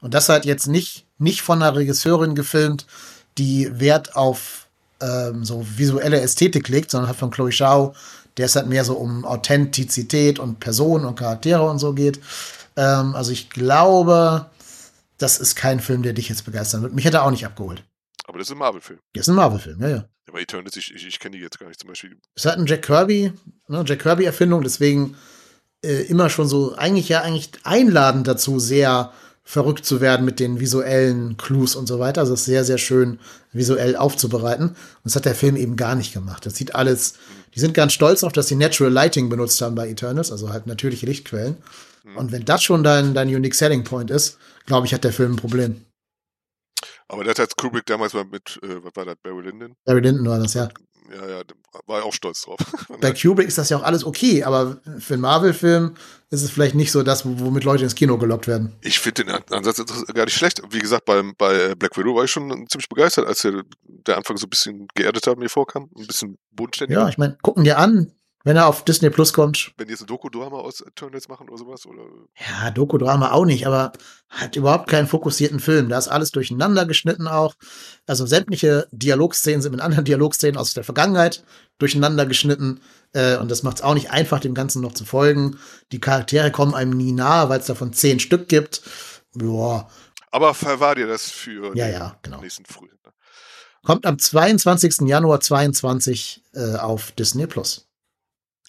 Und das halt jetzt nicht, nicht von einer Regisseurin gefilmt, die Wert auf ähm, so visuelle Ästhetik legt, sondern halt von Chloe Zhao, der es halt mehr so um Authentizität und Personen und Charaktere und so geht. Ähm, also ich glaube, das ist kein Film, der dich jetzt begeistern wird. Mich hätte er auch nicht abgeholt. Aber das ist ein Marvel-Film. Das ist ein Marvel-Film, ja, ja. Aber Eternals, ich, ich, ich kenne die jetzt gar nicht zum Beispiel. Es hat ein Jack Kirby, ne, Jack Kirby-Erfindung, deswegen äh, immer schon so, eigentlich ja eigentlich einladend dazu, sehr verrückt zu werden mit den visuellen Clues und so weiter. Also es ist sehr, sehr schön visuell aufzubereiten. Und das hat der Film eben gar nicht gemacht. Das sieht alles, die sind ganz stolz darauf, dass sie Natural Lighting benutzt haben bei Eternals, also halt natürliche Lichtquellen. Und wenn das schon dein, dein Unique Selling Point ist, glaube ich, hat der Film ein Problem. Aber das hat Kubrick damals mal mit, äh, was war das, Barry Lyndon? Barry Lyndon war das, ja. Ja, ja, war er auch stolz drauf. *laughs* Bei Kubrick ist das ja auch alles okay, aber für einen Marvel-Film ist es vielleicht nicht so das, womit Leute ins Kino gelockt werden. Ich finde den Ansatz gar nicht schlecht. Wie gesagt, bei, bei Black Widow war ich schon ziemlich begeistert, als der, der Anfang so ein bisschen geerdeter mir vorkam, ein bisschen bodenständiger. Ja, ich meine, gucken dir an, wenn er auf Disney Plus kommt. Wenn die jetzt ein Doku-Drama aus Eternals machen oder sowas, oder? Ja, Doku-Drama auch nicht, aber hat überhaupt keinen fokussierten Film. Da ist alles durcheinander geschnitten auch. Also sämtliche Dialogszenen sind mit anderen *laughs* Dialogszenen aus der Vergangenheit durcheinander geschnitten. Äh, und das macht es auch nicht einfach, dem Ganzen noch zu folgen. Die Charaktere kommen einem nie nahe, weil es davon zehn Stück gibt. Ja. Aber verwahr dir das für ja, ja, genau. nächsten Frühling. Kommt am 22. Januar 22 äh, auf Disney Plus.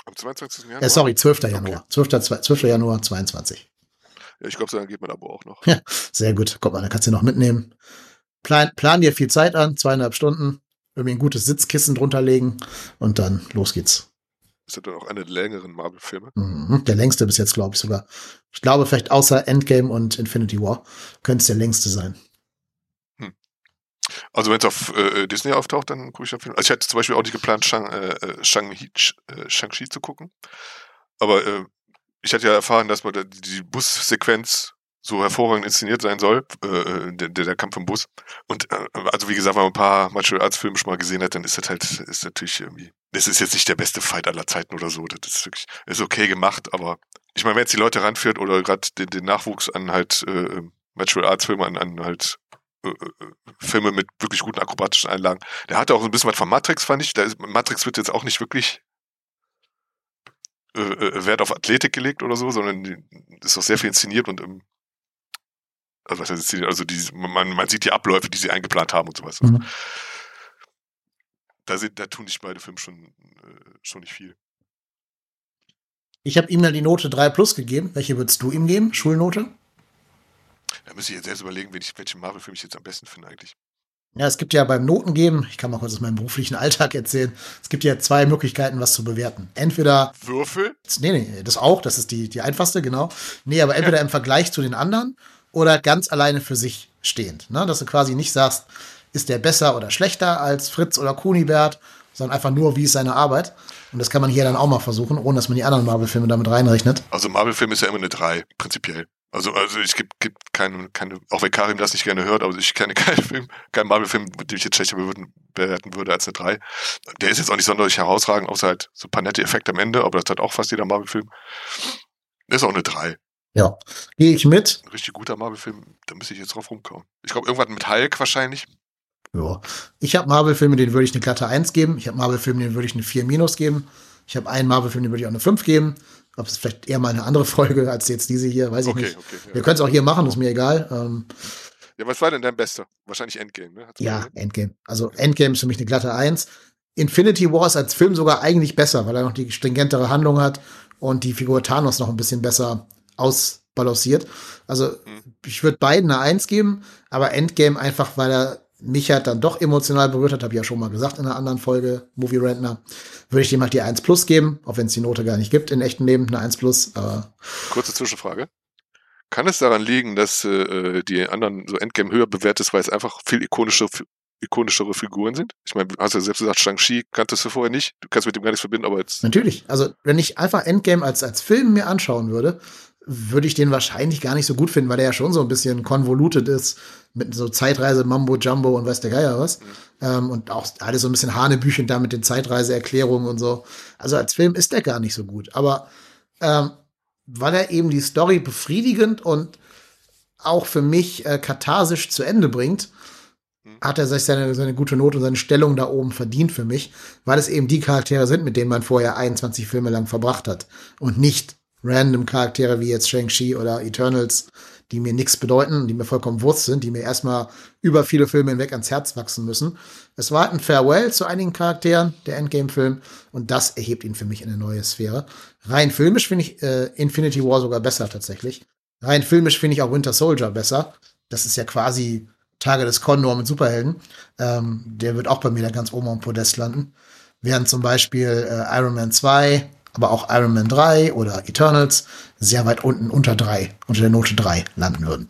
Am 22. Januar? Äh, sorry, 12. Januar. 12. 12. Januar 22. Ja, ich glaube, dann geht mein Abo auch noch. Ja, sehr gut. Guck mal, dann kannst du noch mitnehmen. Plan, plan dir viel Zeit an, zweieinhalb Stunden. Irgendwie ein gutes Sitzkissen drunter legen und dann los geht's. Ist das dann auch einer der längeren Marvel-Filme? Mhm, der längste bis jetzt, glaube ich sogar. Ich glaube, vielleicht außer Endgame und Infinity War könnte es der längste sein. Also wenn es auf äh, Disney auftaucht, dann gucke ich jeden Fall. Also ich hatte zum Beispiel auch nicht geplant, Shang, äh, Shang-Chi äh, Shang zu gucken. Aber äh, ich hatte ja erfahren, dass man die Bussequenz so hervorragend inszeniert sein soll, äh, der, der Kampf im Bus. Und äh, also wie gesagt, wenn man ein paar Martial Arts Filme schon mal gesehen hat, dann ist das halt, ist natürlich irgendwie, das ist jetzt nicht der beste Fight aller Zeiten oder so. Das ist wirklich, ist okay gemacht, aber ich meine, wenn jetzt die Leute ranführt oder gerade den, den Nachwuchs an halt äh, Martial Arts Filme, an, an halt äh, äh, Filme mit wirklich guten akrobatischen Einlagen. Der hatte auch ein bisschen was von Matrix, fand ich. Ist, Matrix wird jetzt auch nicht wirklich äh, äh, Wert auf Athletik gelegt oder so, sondern ist auch sehr viel inszeniert und im, also was heißt inszeniert, also die, man, man sieht die Abläufe, die sie eingeplant haben und sowas. Mhm. Da, sind, da tun sich beide Filme schon, äh, schon nicht viel. Ich habe ihm dann die Note 3 plus gegeben. Welche würdest du ihm geben? Schulnote? Da müsste ich jetzt selbst überlegen, welchen Marvel-Film ich jetzt am besten finde eigentlich. Ja, es gibt ja beim Notengeben, ich kann mal kurz aus meinem beruflichen Alltag erzählen, es gibt ja zwei Möglichkeiten, was zu bewerten. Entweder. Würfel? Nee, nee, das auch, das ist die, die einfachste, genau. Nee, aber entweder ja. im Vergleich zu den anderen oder ganz alleine für sich stehend. Ne? Dass du quasi nicht sagst, ist der besser oder schlechter als Fritz oder Kunibert, sondern einfach nur, wie ist seine Arbeit. Und das kann man hier dann auch mal versuchen, ohne dass man die anderen Marvel-Filme damit reinrechnet. Also Marvel-Film ist ja immer eine 3, prinzipiell. Also, also ich gibt gibt keine, keine, auch wenn Karim das nicht gerne hört, aber ich kenne *laughs* keinen Film, keinen Marvel-Film, den ich jetzt schlechter bewerten würde als eine 3. Der ist jetzt auch nicht sonderlich herausragend, außer halt so ein paar nette Effekte am Ende, aber das hat auch fast jeder Marvel-Film. Ist auch eine 3. Ja, gehe ich mit. Ein richtig guter Marvel-Film, da müsste ich jetzt drauf rumkommen. Ich glaube, irgendwas mit Hulk wahrscheinlich. Ja. Ich habe Marvel-Filme, denen würde ich eine glatte 1 geben. Ich habe Marvel-Filme, denen würde ich eine 4 minus geben. Ich habe einen Marvel-Film, den würde ich auch eine 5 geben. Ob es vielleicht eher mal eine andere Folge als jetzt diese hier, weiß ich okay, nicht. Okay, ja. Wir können es auch hier machen, ist mir egal. Ähm, ja, was war denn dein bester? Wahrscheinlich Endgame, ne? Ja, Endgame. Also Endgame ist für mich eine glatte Eins. Infinity War ist als Film sogar eigentlich besser, weil er noch die stringentere Handlung hat und die Figur Thanos noch ein bisschen besser ausbalanciert. Also mhm. ich würde beiden eine Eins geben, aber Endgame einfach, weil er mich hat dann doch emotional berührt hat, habe ich ja schon mal gesagt in einer anderen Folge, Movie Rentner, würde ich dem halt die 1 Plus geben, auch wenn es die Note gar nicht gibt in echtem Leben, eine 1 Plus. Aber Kurze Zwischenfrage. Kann es daran liegen, dass äh, die anderen so Endgame höher bewertet ist, weil es einfach viel ikonische, ikonischere Figuren sind? Ich meine, hast du ja selbst gesagt, Shang-Chi kanntest du vorher nicht, du kannst mit dem gar nichts verbinden, aber jetzt. Natürlich. Also, wenn ich einfach Endgame als, als Film mir anschauen würde, würde ich den wahrscheinlich gar nicht so gut finden, weil der ja schon so ein bisschen convoluted ist mit so Zeitreise, Mambo, Jumbo und weiß der Geier was. Ähm, und auch alles so ein bisschen Hanebüchen da mit den Zeitreiseerklärungen und so. Also als Film ist der gar nicht so gut. Aber ähm, weil er eben die Story befriedigend und auch für mich äh, katharsisch zu Ende bringt, mhm. hat er sich seine, seine gute Note und seine Stellung da oben verdient für mich, weil es eben die Charaktere sind, mit denen man vorher 21 Filme lang verbracht hat und nicht random Charaktere wie jetzt Shang-Chi oder Eternals, die mir nichts bedeuten, die mir vollkommen Wurst sind, die mir erstmal über viele Filme hinweg ans Herz wachsen müssen. Es war ein Farewell zu einigen Charakteren, der Endgame-Film, und das erhebt ihn für mich in eine neue Sphäre. Rein filmisch finde ich äh, Infinity War sogar besser tatsächlich. Rein filmisch finde ich auch Winter Soldier besser. Das ist ja quasi Tage des Condor mit Superhelden. Ähm, der wird auch bei mir da ganz oben am Podest landen. Während zum Beispiel äh, Iron Man 2 aber auch Iron Man 3 oder Eternals sehr weit unten unter 3, unter der Note 3 landen würden.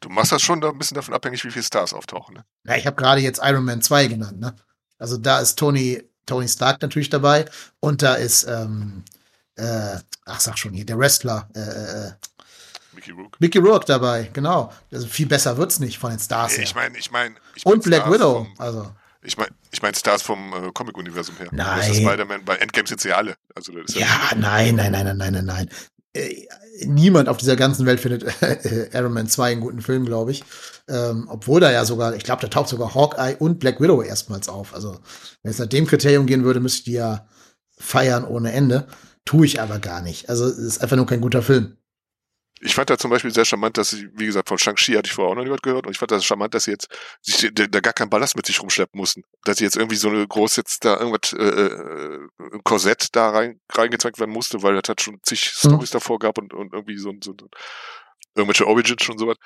Du machst das schon da ein bisschen davon abhängig, wie viele Stars auftauchen. Ne? Ja, ich habe gerade jetzt Iron Man 2 genannt. Ne? Also da ist Tony, Tony Stark natürlich dabei und da ist, ähm, äh, ach sag schon hier, der Wrestler, äh, äh, äh Mickey Rourke. Mickey Rourke dabei, genau. Also viel besser wird's nicht von den Stars her. Ich meine, ich meine, ich mein und Black Stars Widow, vom, also. Ich meine, ich mein Stars vom äh, Comic-Universum her. Nein. Das ist Spider-Man bei Endgame sind sie alle. Also, ja, ja nein, nein, nein, nein, nein, nein, nein. Äh, niemand auf dieser ganzen Welt findet *laughs* äh, Iron Man 2 einen guten Film, glaube ich. Ähm, obwohl da ja sogar, ich glaube, da taucht sogar Hawkeye und Black Widow erstmals auf. Also, wenn es nach dem Kriterium gehen würde, müsste ich die ja feiern ohne Ende. Tue ich aber gar nicht. Also, es ist einfach nur kein guter Film ich fand da zum Beispiel sehr charmant, dass sie, wie gesagt, von Shang-Chi hatte ich vorher auch noch nicht gehört und ich fand das charmant, dass sie jetzt sich da gar keinen Ballast mit sich rumschleppen mussten. Dass sie jetzt irgendwie so eine groß jetzt da irgendwas, äh, äh, ein Korsett da rein, reingezwängt werden musste, weil das hat schon zig mhm. Stories davor gab und, und irgendwie so, so, so irgendwelche Origins schon sowas.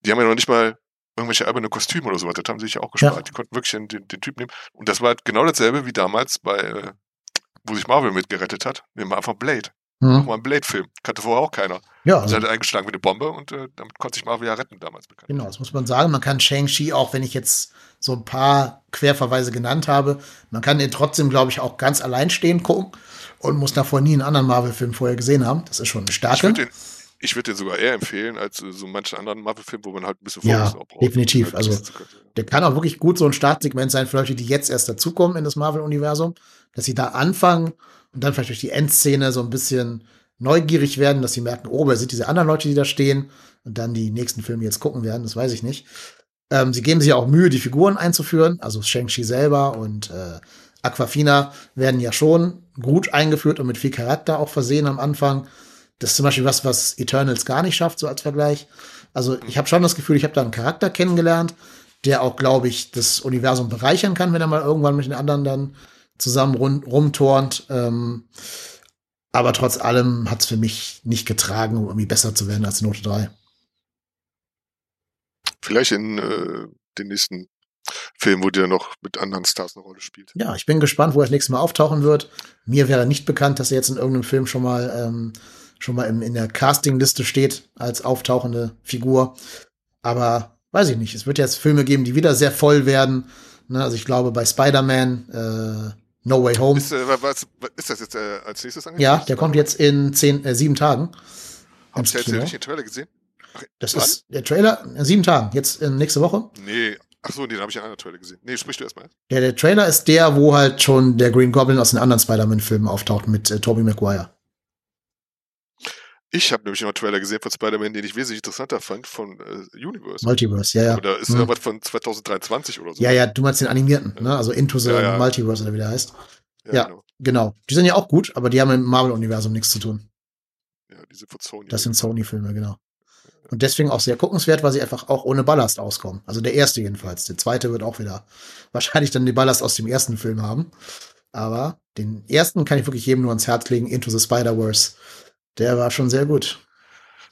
Die haben ja noch nicht mal irgendwelche alberne Kostüme oder sowas. Das haben sie sich auch gespart. Ja. Die konnten wirklich den, den, Typ nehmen. Und das war genau dasselbe wie damals bei, äh, wo sich Marvel mitgerettet hat. Nehmen wir einfach Blade. Hm. Mach mal einen Blade-Film. Kannte vorher auch keiner. Ja. Also. Sie hat eingeschlagen wie eine Bombe und äh, damit konnte sich Marvel ja retten damals. Bekannt. Genau, das muss man sagen. Man kann Shang-Chi, auch wenn ich jetzt so ein paar Querverweise genannt habe, man kann den trotzdem, glaube ich, auch ganz alleinstehend gucken und muss davor nie einen anderen Marvel-Film vorher gesehen haben. Das ist schon eine starke. Ich würde den, den sogar eher empfehlen als äh, so manche anderen Marvel-Filme, wo man halt ein bisschen Fokus ja, braucht. Definitiv. Halt also, der kann auch wirklich gut so ein Startsegment sein für Leute, die jetzt erst dazukommen in das Marvel-Universum, dass sie da anfangen und dann vielleicht durch die Endszene so ein bisschen neugierig werden, dass sie merken, oh, wer sind diese anderen Leute, die da stehen und dann die nächsten Filme jetzt gucken werden, das weiß ich nicht. Ähm, sie geben sich auch Mühe, die Figuren einzuführen, also Shang-Chi selber und äh, Aquafina werden ja schon gut eingeführt und mit viel Charakter auch versehen am Anfang. Das ist zum Beispiel was, was Eternals gar nicht schafft, so als Vergleich. Also ich habe schon das Gefühl, ich habe da einen Charakter kennengelernt, der auch, glaube ich, das Universum bereichern kann, wenn er mal irgendwann mit den anderen dann zusammen rum, rumturnt. Ähm, aber trotz allem hat es für mich nicht getragen, um irgendwie besser zu werden als Note 3. Vielleicht in äh, den nächsten Film, wo der noch mit anderen Stars eine Rolle spielt. Ja, ich bin gespannt, wo er das nächste Mal auftauchen wird. Mir wäre nicht bekannt, dass er jetzt in irgendeinem Film schon mal ähm, schon mal in, in der Castingliste steht als auftauchende Figur. Aber weiß ich nicht. Es wird jetzt Filme geben, die wieder sehr voll werden. Ne, also ich glaube, bei Spider-Man äh, No Way Home. Ist, äh, was, ist das jetzt äh, als nächstes angekündigt? Ja, der kommt jetzt in zehn, äh, sieben Tagen. Habt ihr jetzt nicht den Trailer gesehen? Ach, das wann? ist der Trailer in sieben Tagen, jetzt in nächste Woche. Nee, ach so, nee, den habe ich in einer Trailer gesehen. Nee, sprich du erstmal. Ja, der Trailer ist der, wo halt schon der Green Goblin aus den anderen Spider-Man-Filmen auftaucht mit äh, Tobey Maguire. Ich habe nämlich noch einen Trailer gesehen von Spider-Man, den ich wesentlich interessanter fand, von äh, Universe. Multiverse, ja, ja. Oder ist mhm. irgendwas von 2023 oder so. Ja, ja, du meinst den animierten, ne? Also Into the ja, ja. Multiverse oder wie der heißt. Ja, ja genau. genau. Die sind ja auch gut, aber die haben im Marvel-Universum nichts zu tun. Ja, die sind von Sony. Das sind Sony-Filme, genau. Und deswegen auch sehr guckenswert, weil sie einfach auch ohne Ballast auskommen. Also der erste jedenfalls. Der zweite wird auch wieder *laughs* wahrscheinlich dann den Ballast aus dem ersten Film haben. Aber den ersten kann ich wirklich jedem nur ans Herz legen, Into the Spider-Verse der war schon sehr gut.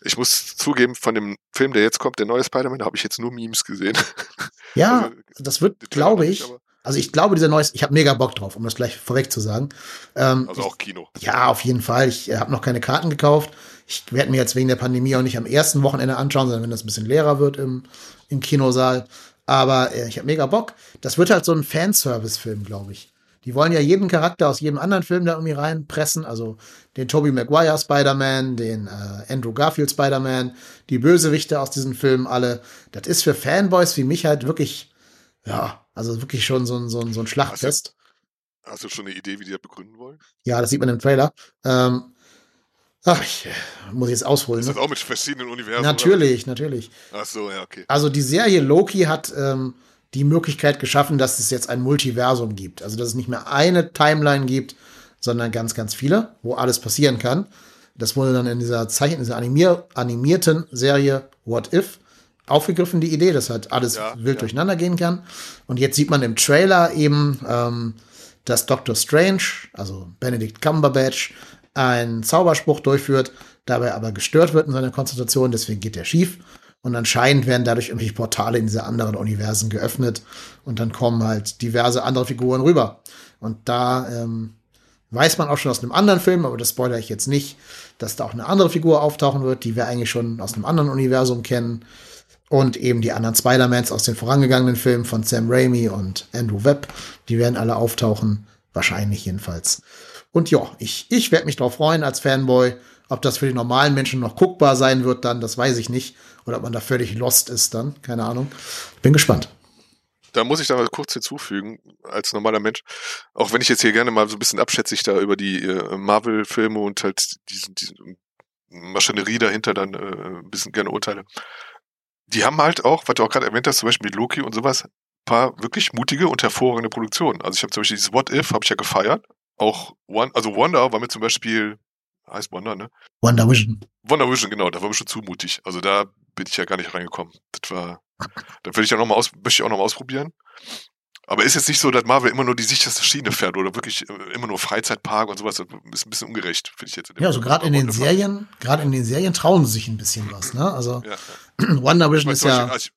Ich muss zugeben, von dem Film, der jetzt kommt, der neue Spider-Man, habe ich jetzt nur Memes gesehen. *laughs* Ja, also, das wird, glaube ich, also ich glaube, dieser neue, ich habe mega Bock drauf, um das gleich vorweg zu sagen. Ähm, also auch Kino. Ich, ja, auf jeden Fall. Ich äh, habe noch keine Karten gekauft. Ich werde mir jetzt wegen der Pandemie auch nicht am ersten Wochenende anschauen, sondern wenn das ein bisschen leerer wird im, im Kinosaal. Aber äh, ich habe mega Bock. Das wird halt so ein Fanservice-Film, glaube ich. Die wollen ja jeden Charakter aus jedem anderen Film da irgendwie reinpressen. Also den Tobey Maguire Spider-Man, den äh, Andrew Garfield Spider-Man, die Bösewichte aus diesen Filmen alle. Das ist für Fanboys wie mich halt wirklich, ja, also wirklich schon so ein, so ein, so ein Schlachtfest. Hast du, hast du schon eine Idee, wie die das begründen wollen? Ja, das sieht man im Trailer. Ähm, ach, ich, äh, muss ich jetzt ausholen. Ist Ne? das auch mit verschiedenen Universen? Natürlich, natürlich. Oder? Ach so, ja, okay. Also die Serie Loki hat ähm, die Möglichkeit geschaffen, dass es jetzt ein Multiversum gibt. Also dass es nicht mehr eine Timeline gibt, sondern ganz, ganz viele, wo alles passieren kann. Das wurde dann in dieser Zeichen, dieser animier animierten Serie What If aufgegriffen, die Idee, dass halt alles Ja, wild ja. durcheinander gehen kann. Und jetzt sieht man im Trailer eben, ähm, dass Doctor Strange, also Benedict Cumberbatch, einen Zauberspruch durchführt, dabei aber gestört wird in seiner Konzentration, deswegen geht er schief. Und anscheinend werden dadurch irgendwelche Portale in diese anderen Universen geöffnet und dann kommen halt diverse andere Figuren rüber. Und da ähm, weiß man auch schon aus einem anderen Film, aber das spoilere ich jetzt nicht, dass da auch eine andere Figur auftauchen wird, die wir eigentlich schon aus einem anderen Universum kennen. Und eben die anderen Spider-Mans aus den vorangegangenen Filmen von Sam Raimi und Andrew Webb, die werden alle auftauchen, wahrscheinlich jedenfalls. Und ja, ich, ich werde mich drauf freuen als Fanboy. Ob das für die normalen Menschen noch guckbar sein wird dann, das weiß ich nicht. Oder ob man da völlig lost ist dann, keine Ahnung. Bin gespannt. Da muss ich da mal kurz hinzufügen, als normaler Mensch, auch wenn ich jetzt hier gerne mal so ein bisschen abschätzig da über die äh, Marvel-Filme und halt diesen Maschinerie dahinter dann äh, ein bisschen gerne urteile. Die haben halt auch, was du auch gerade erwähnt hast, zum Beispiel mit Loki und sowas, paar wirklich mutige und hervorragende Produktionen. Also ich habe zum Beispiel dieses What If, habe ich ja gefeiert. Auch One, also Wonder war mir zum Beispiel, heißt Wonder, ne? Wonder Vision. Wonder Vision, genau, da war mir schon zu mutig. Also da bin ich ja gar nicht reingekommen. Das war, da würde ich ja noch mal aus, möchte ich auch noch mal ausprobieren. Aber ist jetzt nicht so, dass Marvel immer nur die sicherste Schiene fährt oder wirklich äh, immer nur Freizeitpark und sowas. Das ist ein bisschen ungerecht, finde ich jetzt. Ja, also gerade in den Serien, gerade in den Serien trauen sie sich ein bisschen was, ne? Also Ja, ja. *clears throat* Wonder Vision ist ja, als ich-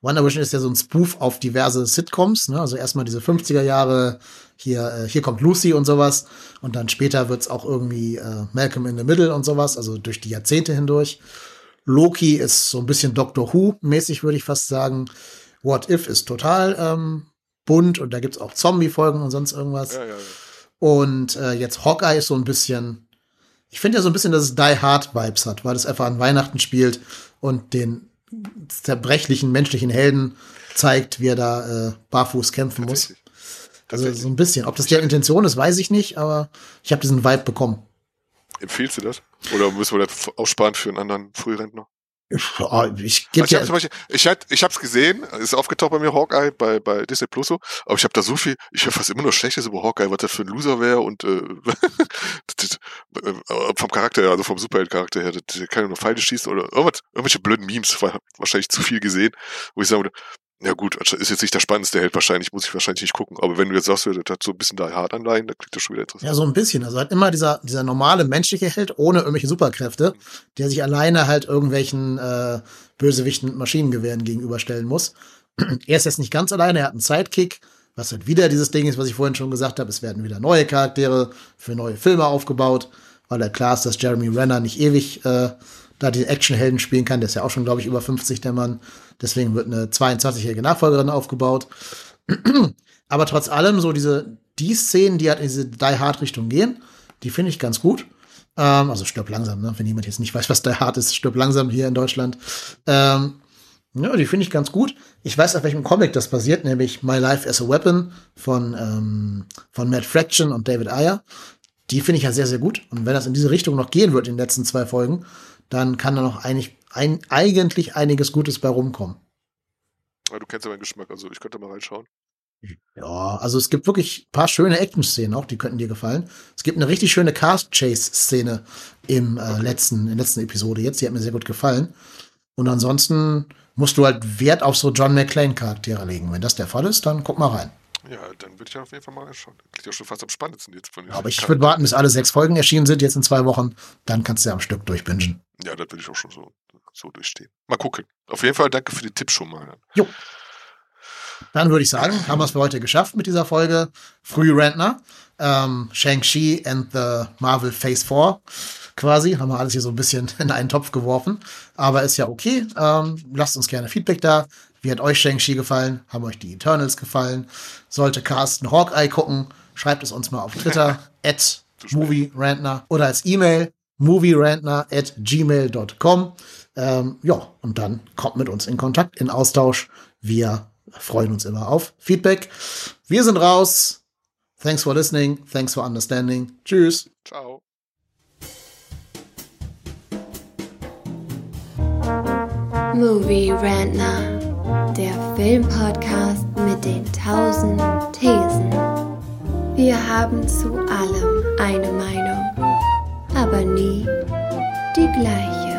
Wonder Vision ist ja so ein Spoof auf diverse Sitcoms, ne? Also erstmal diese 50er Jahre, hier, äh, hier kommt Lucy und sowas. Und dann später wird's auch irgendwie äh, Malcolm in the Middle und sowas, also durch die Jahrzehnte hindurch. Loki ist so ein bisschen Doctor Who-mäßig, würde ich fast sagen. What If ist total ähm, bunt und da gibt's auch Zombie-Folgen und sonst irgendwas. ja, ja, ja. Und äh, jetzt Hawkeye ist so ein bisschen, ich finde ja so ein bisschen, dass es Die Hard Vibes hat, weil es einfach an Weihnachten spielt und den zerbrechlichen menschlichen Helden zeigt, wie er da äh, barfuß kämpfen muss. Also Tatsächlich. so ein bisschen. Ob das der Intention ist, weiß ich nicht, aber ich habe diesen Vibe bekommen. Empfiehlst du das? Oder müssen wir das aussparen für einen anderen Frührentner? Oh, ich gebe Also ich ja, Beispiel, ich, ich hab's gesehen, ist aufgetaucht bei mir Hawkeye bei, bei Disney Plus so, aber ich habe da so viel, ich höre fast immer nur Schlechtes über Hawkeye, was das für ein Loser wäre und äh, *laughs* äh, vom Charakter her, also vom Superheld-Charakter her, der kann nur Pfeile schießen oder irgendwas, irgendwelche blöden Memes, war wahrscheinlich zu viel gesehen, wo ich sagen würde, ja gut, ist jetzt nicht der spannendste Held wahrscheinlich, muss ich wahrscheinlich nicht gucken, aber wenn du jetzt sagst, das hat so ein bisschen da hart anleihen, dann klingt das schon wieder interessant. ja so ein bisschen. Also halt immer dieser, dieser normale menschliche Held ohne irgendwelche Superkräfte, der sich alleine halt irgendwelchen äh, Bösewichten mit Maschinengewehren gegenüberstellen muss. *clears throat* er ist jetzt nicht ganz alleine, er hat einen Sidekick, was halt wieder dieses Ding ist, was ich vorhin schon gesagt habe. Es werden wieder neue Charaktere für neue Filme aufgebaut, weil ja klar ist, dass Jeremy Renner nicht ewig äh, da die Actionhelden spielen kann. Der ist ja auch schon, glaube ich, über 50, der Mann. Deswegen wird eine 22-jährige Nachfolgerin aufgebaut. *clears throat* Aber trotz allem, so diese, die Szenen, die halt in diese Die Hard-Richtung gehen, die finde ich ganz gut. Ähm, also stirb langsam, ne? Wenn jemand jetzt nicht weiß, was Die Hard ist, stirb langsam hier in Deutschland. Ähm, ja, die finde ich ganz gut. Ich weiß, auf welchem Comic das basiert, nämlich My Life as a Weapon von, ähm, von Matt Fraction und David Ayer. Die finde ich ja sehr, sehr gut. Und wenn das in diese Richtung noch gehen wird in den letzten zwei Folgen, dann kann da noch eigentlich, ein, eigentlich einiges Gutes bei rumkommen. Ja, du kennst ja meinen Geschmack, also ich könnte mal reinschauen. Ja, also es gibt wirklich ein paar schöne Action-Szenen auch, die könnten dir gefallen. Es gibt eine richtig schöne Cast-Chase-Szene im äh, letzten, in der letzten Episode jetzt, die hat mir sehr gut gefallen. Und ansonsten musst du halt Wert auf so John McClane-Charaktere legen. Wenn das der Fall ist, dann guck mal rein. Ja, dann würde ich auf jeden Fall mal reinschauen. Klingt ja schon fast am spannendsten jetzt von den Aber ich würde warten, bis alle sechs Folgen erschienen sind, jetzt in zwei Wochen. Dann kannst du ja am Stück durchbingen. Ja, das würde ich auch schon so, so durchstehen. Mal gucken. Auf jeden Fall danke für den Tipp schon mal. Jo. Dann würde ich sagen, haben wir es für heute geschafft mit dieser Folge. Früh Rentner, ähm, Shang-Chi and the Marvel Phase 4 quasi. Haben wir alles hier so ein bisschen *laughs* in einen Topf geworfen. Aber ist ja okay. Ähm, lasst uns gerne Feedback da. Wie hat euch Shang-Chi gefallen? Haben euch die Eternals gefallen? Sollte Carsten Hawkeye gucken? schreibt es uns mal auf Twitter *laughs* at movierantner oder als E-Mail movierantner at gmail.com. Ähm, ja, und dann kommt mit uns in Kontakt, in Austausch. Wir freuen uns immer auf Feedback. Wir sind raus. Thanks for listening. Thanks for understanding. Tschüss. Ciao. Movie Rantner, der Filmpodcast mit den tausend Thesen. Wir haben zu allem eine Meinung, aber nie die gleiche.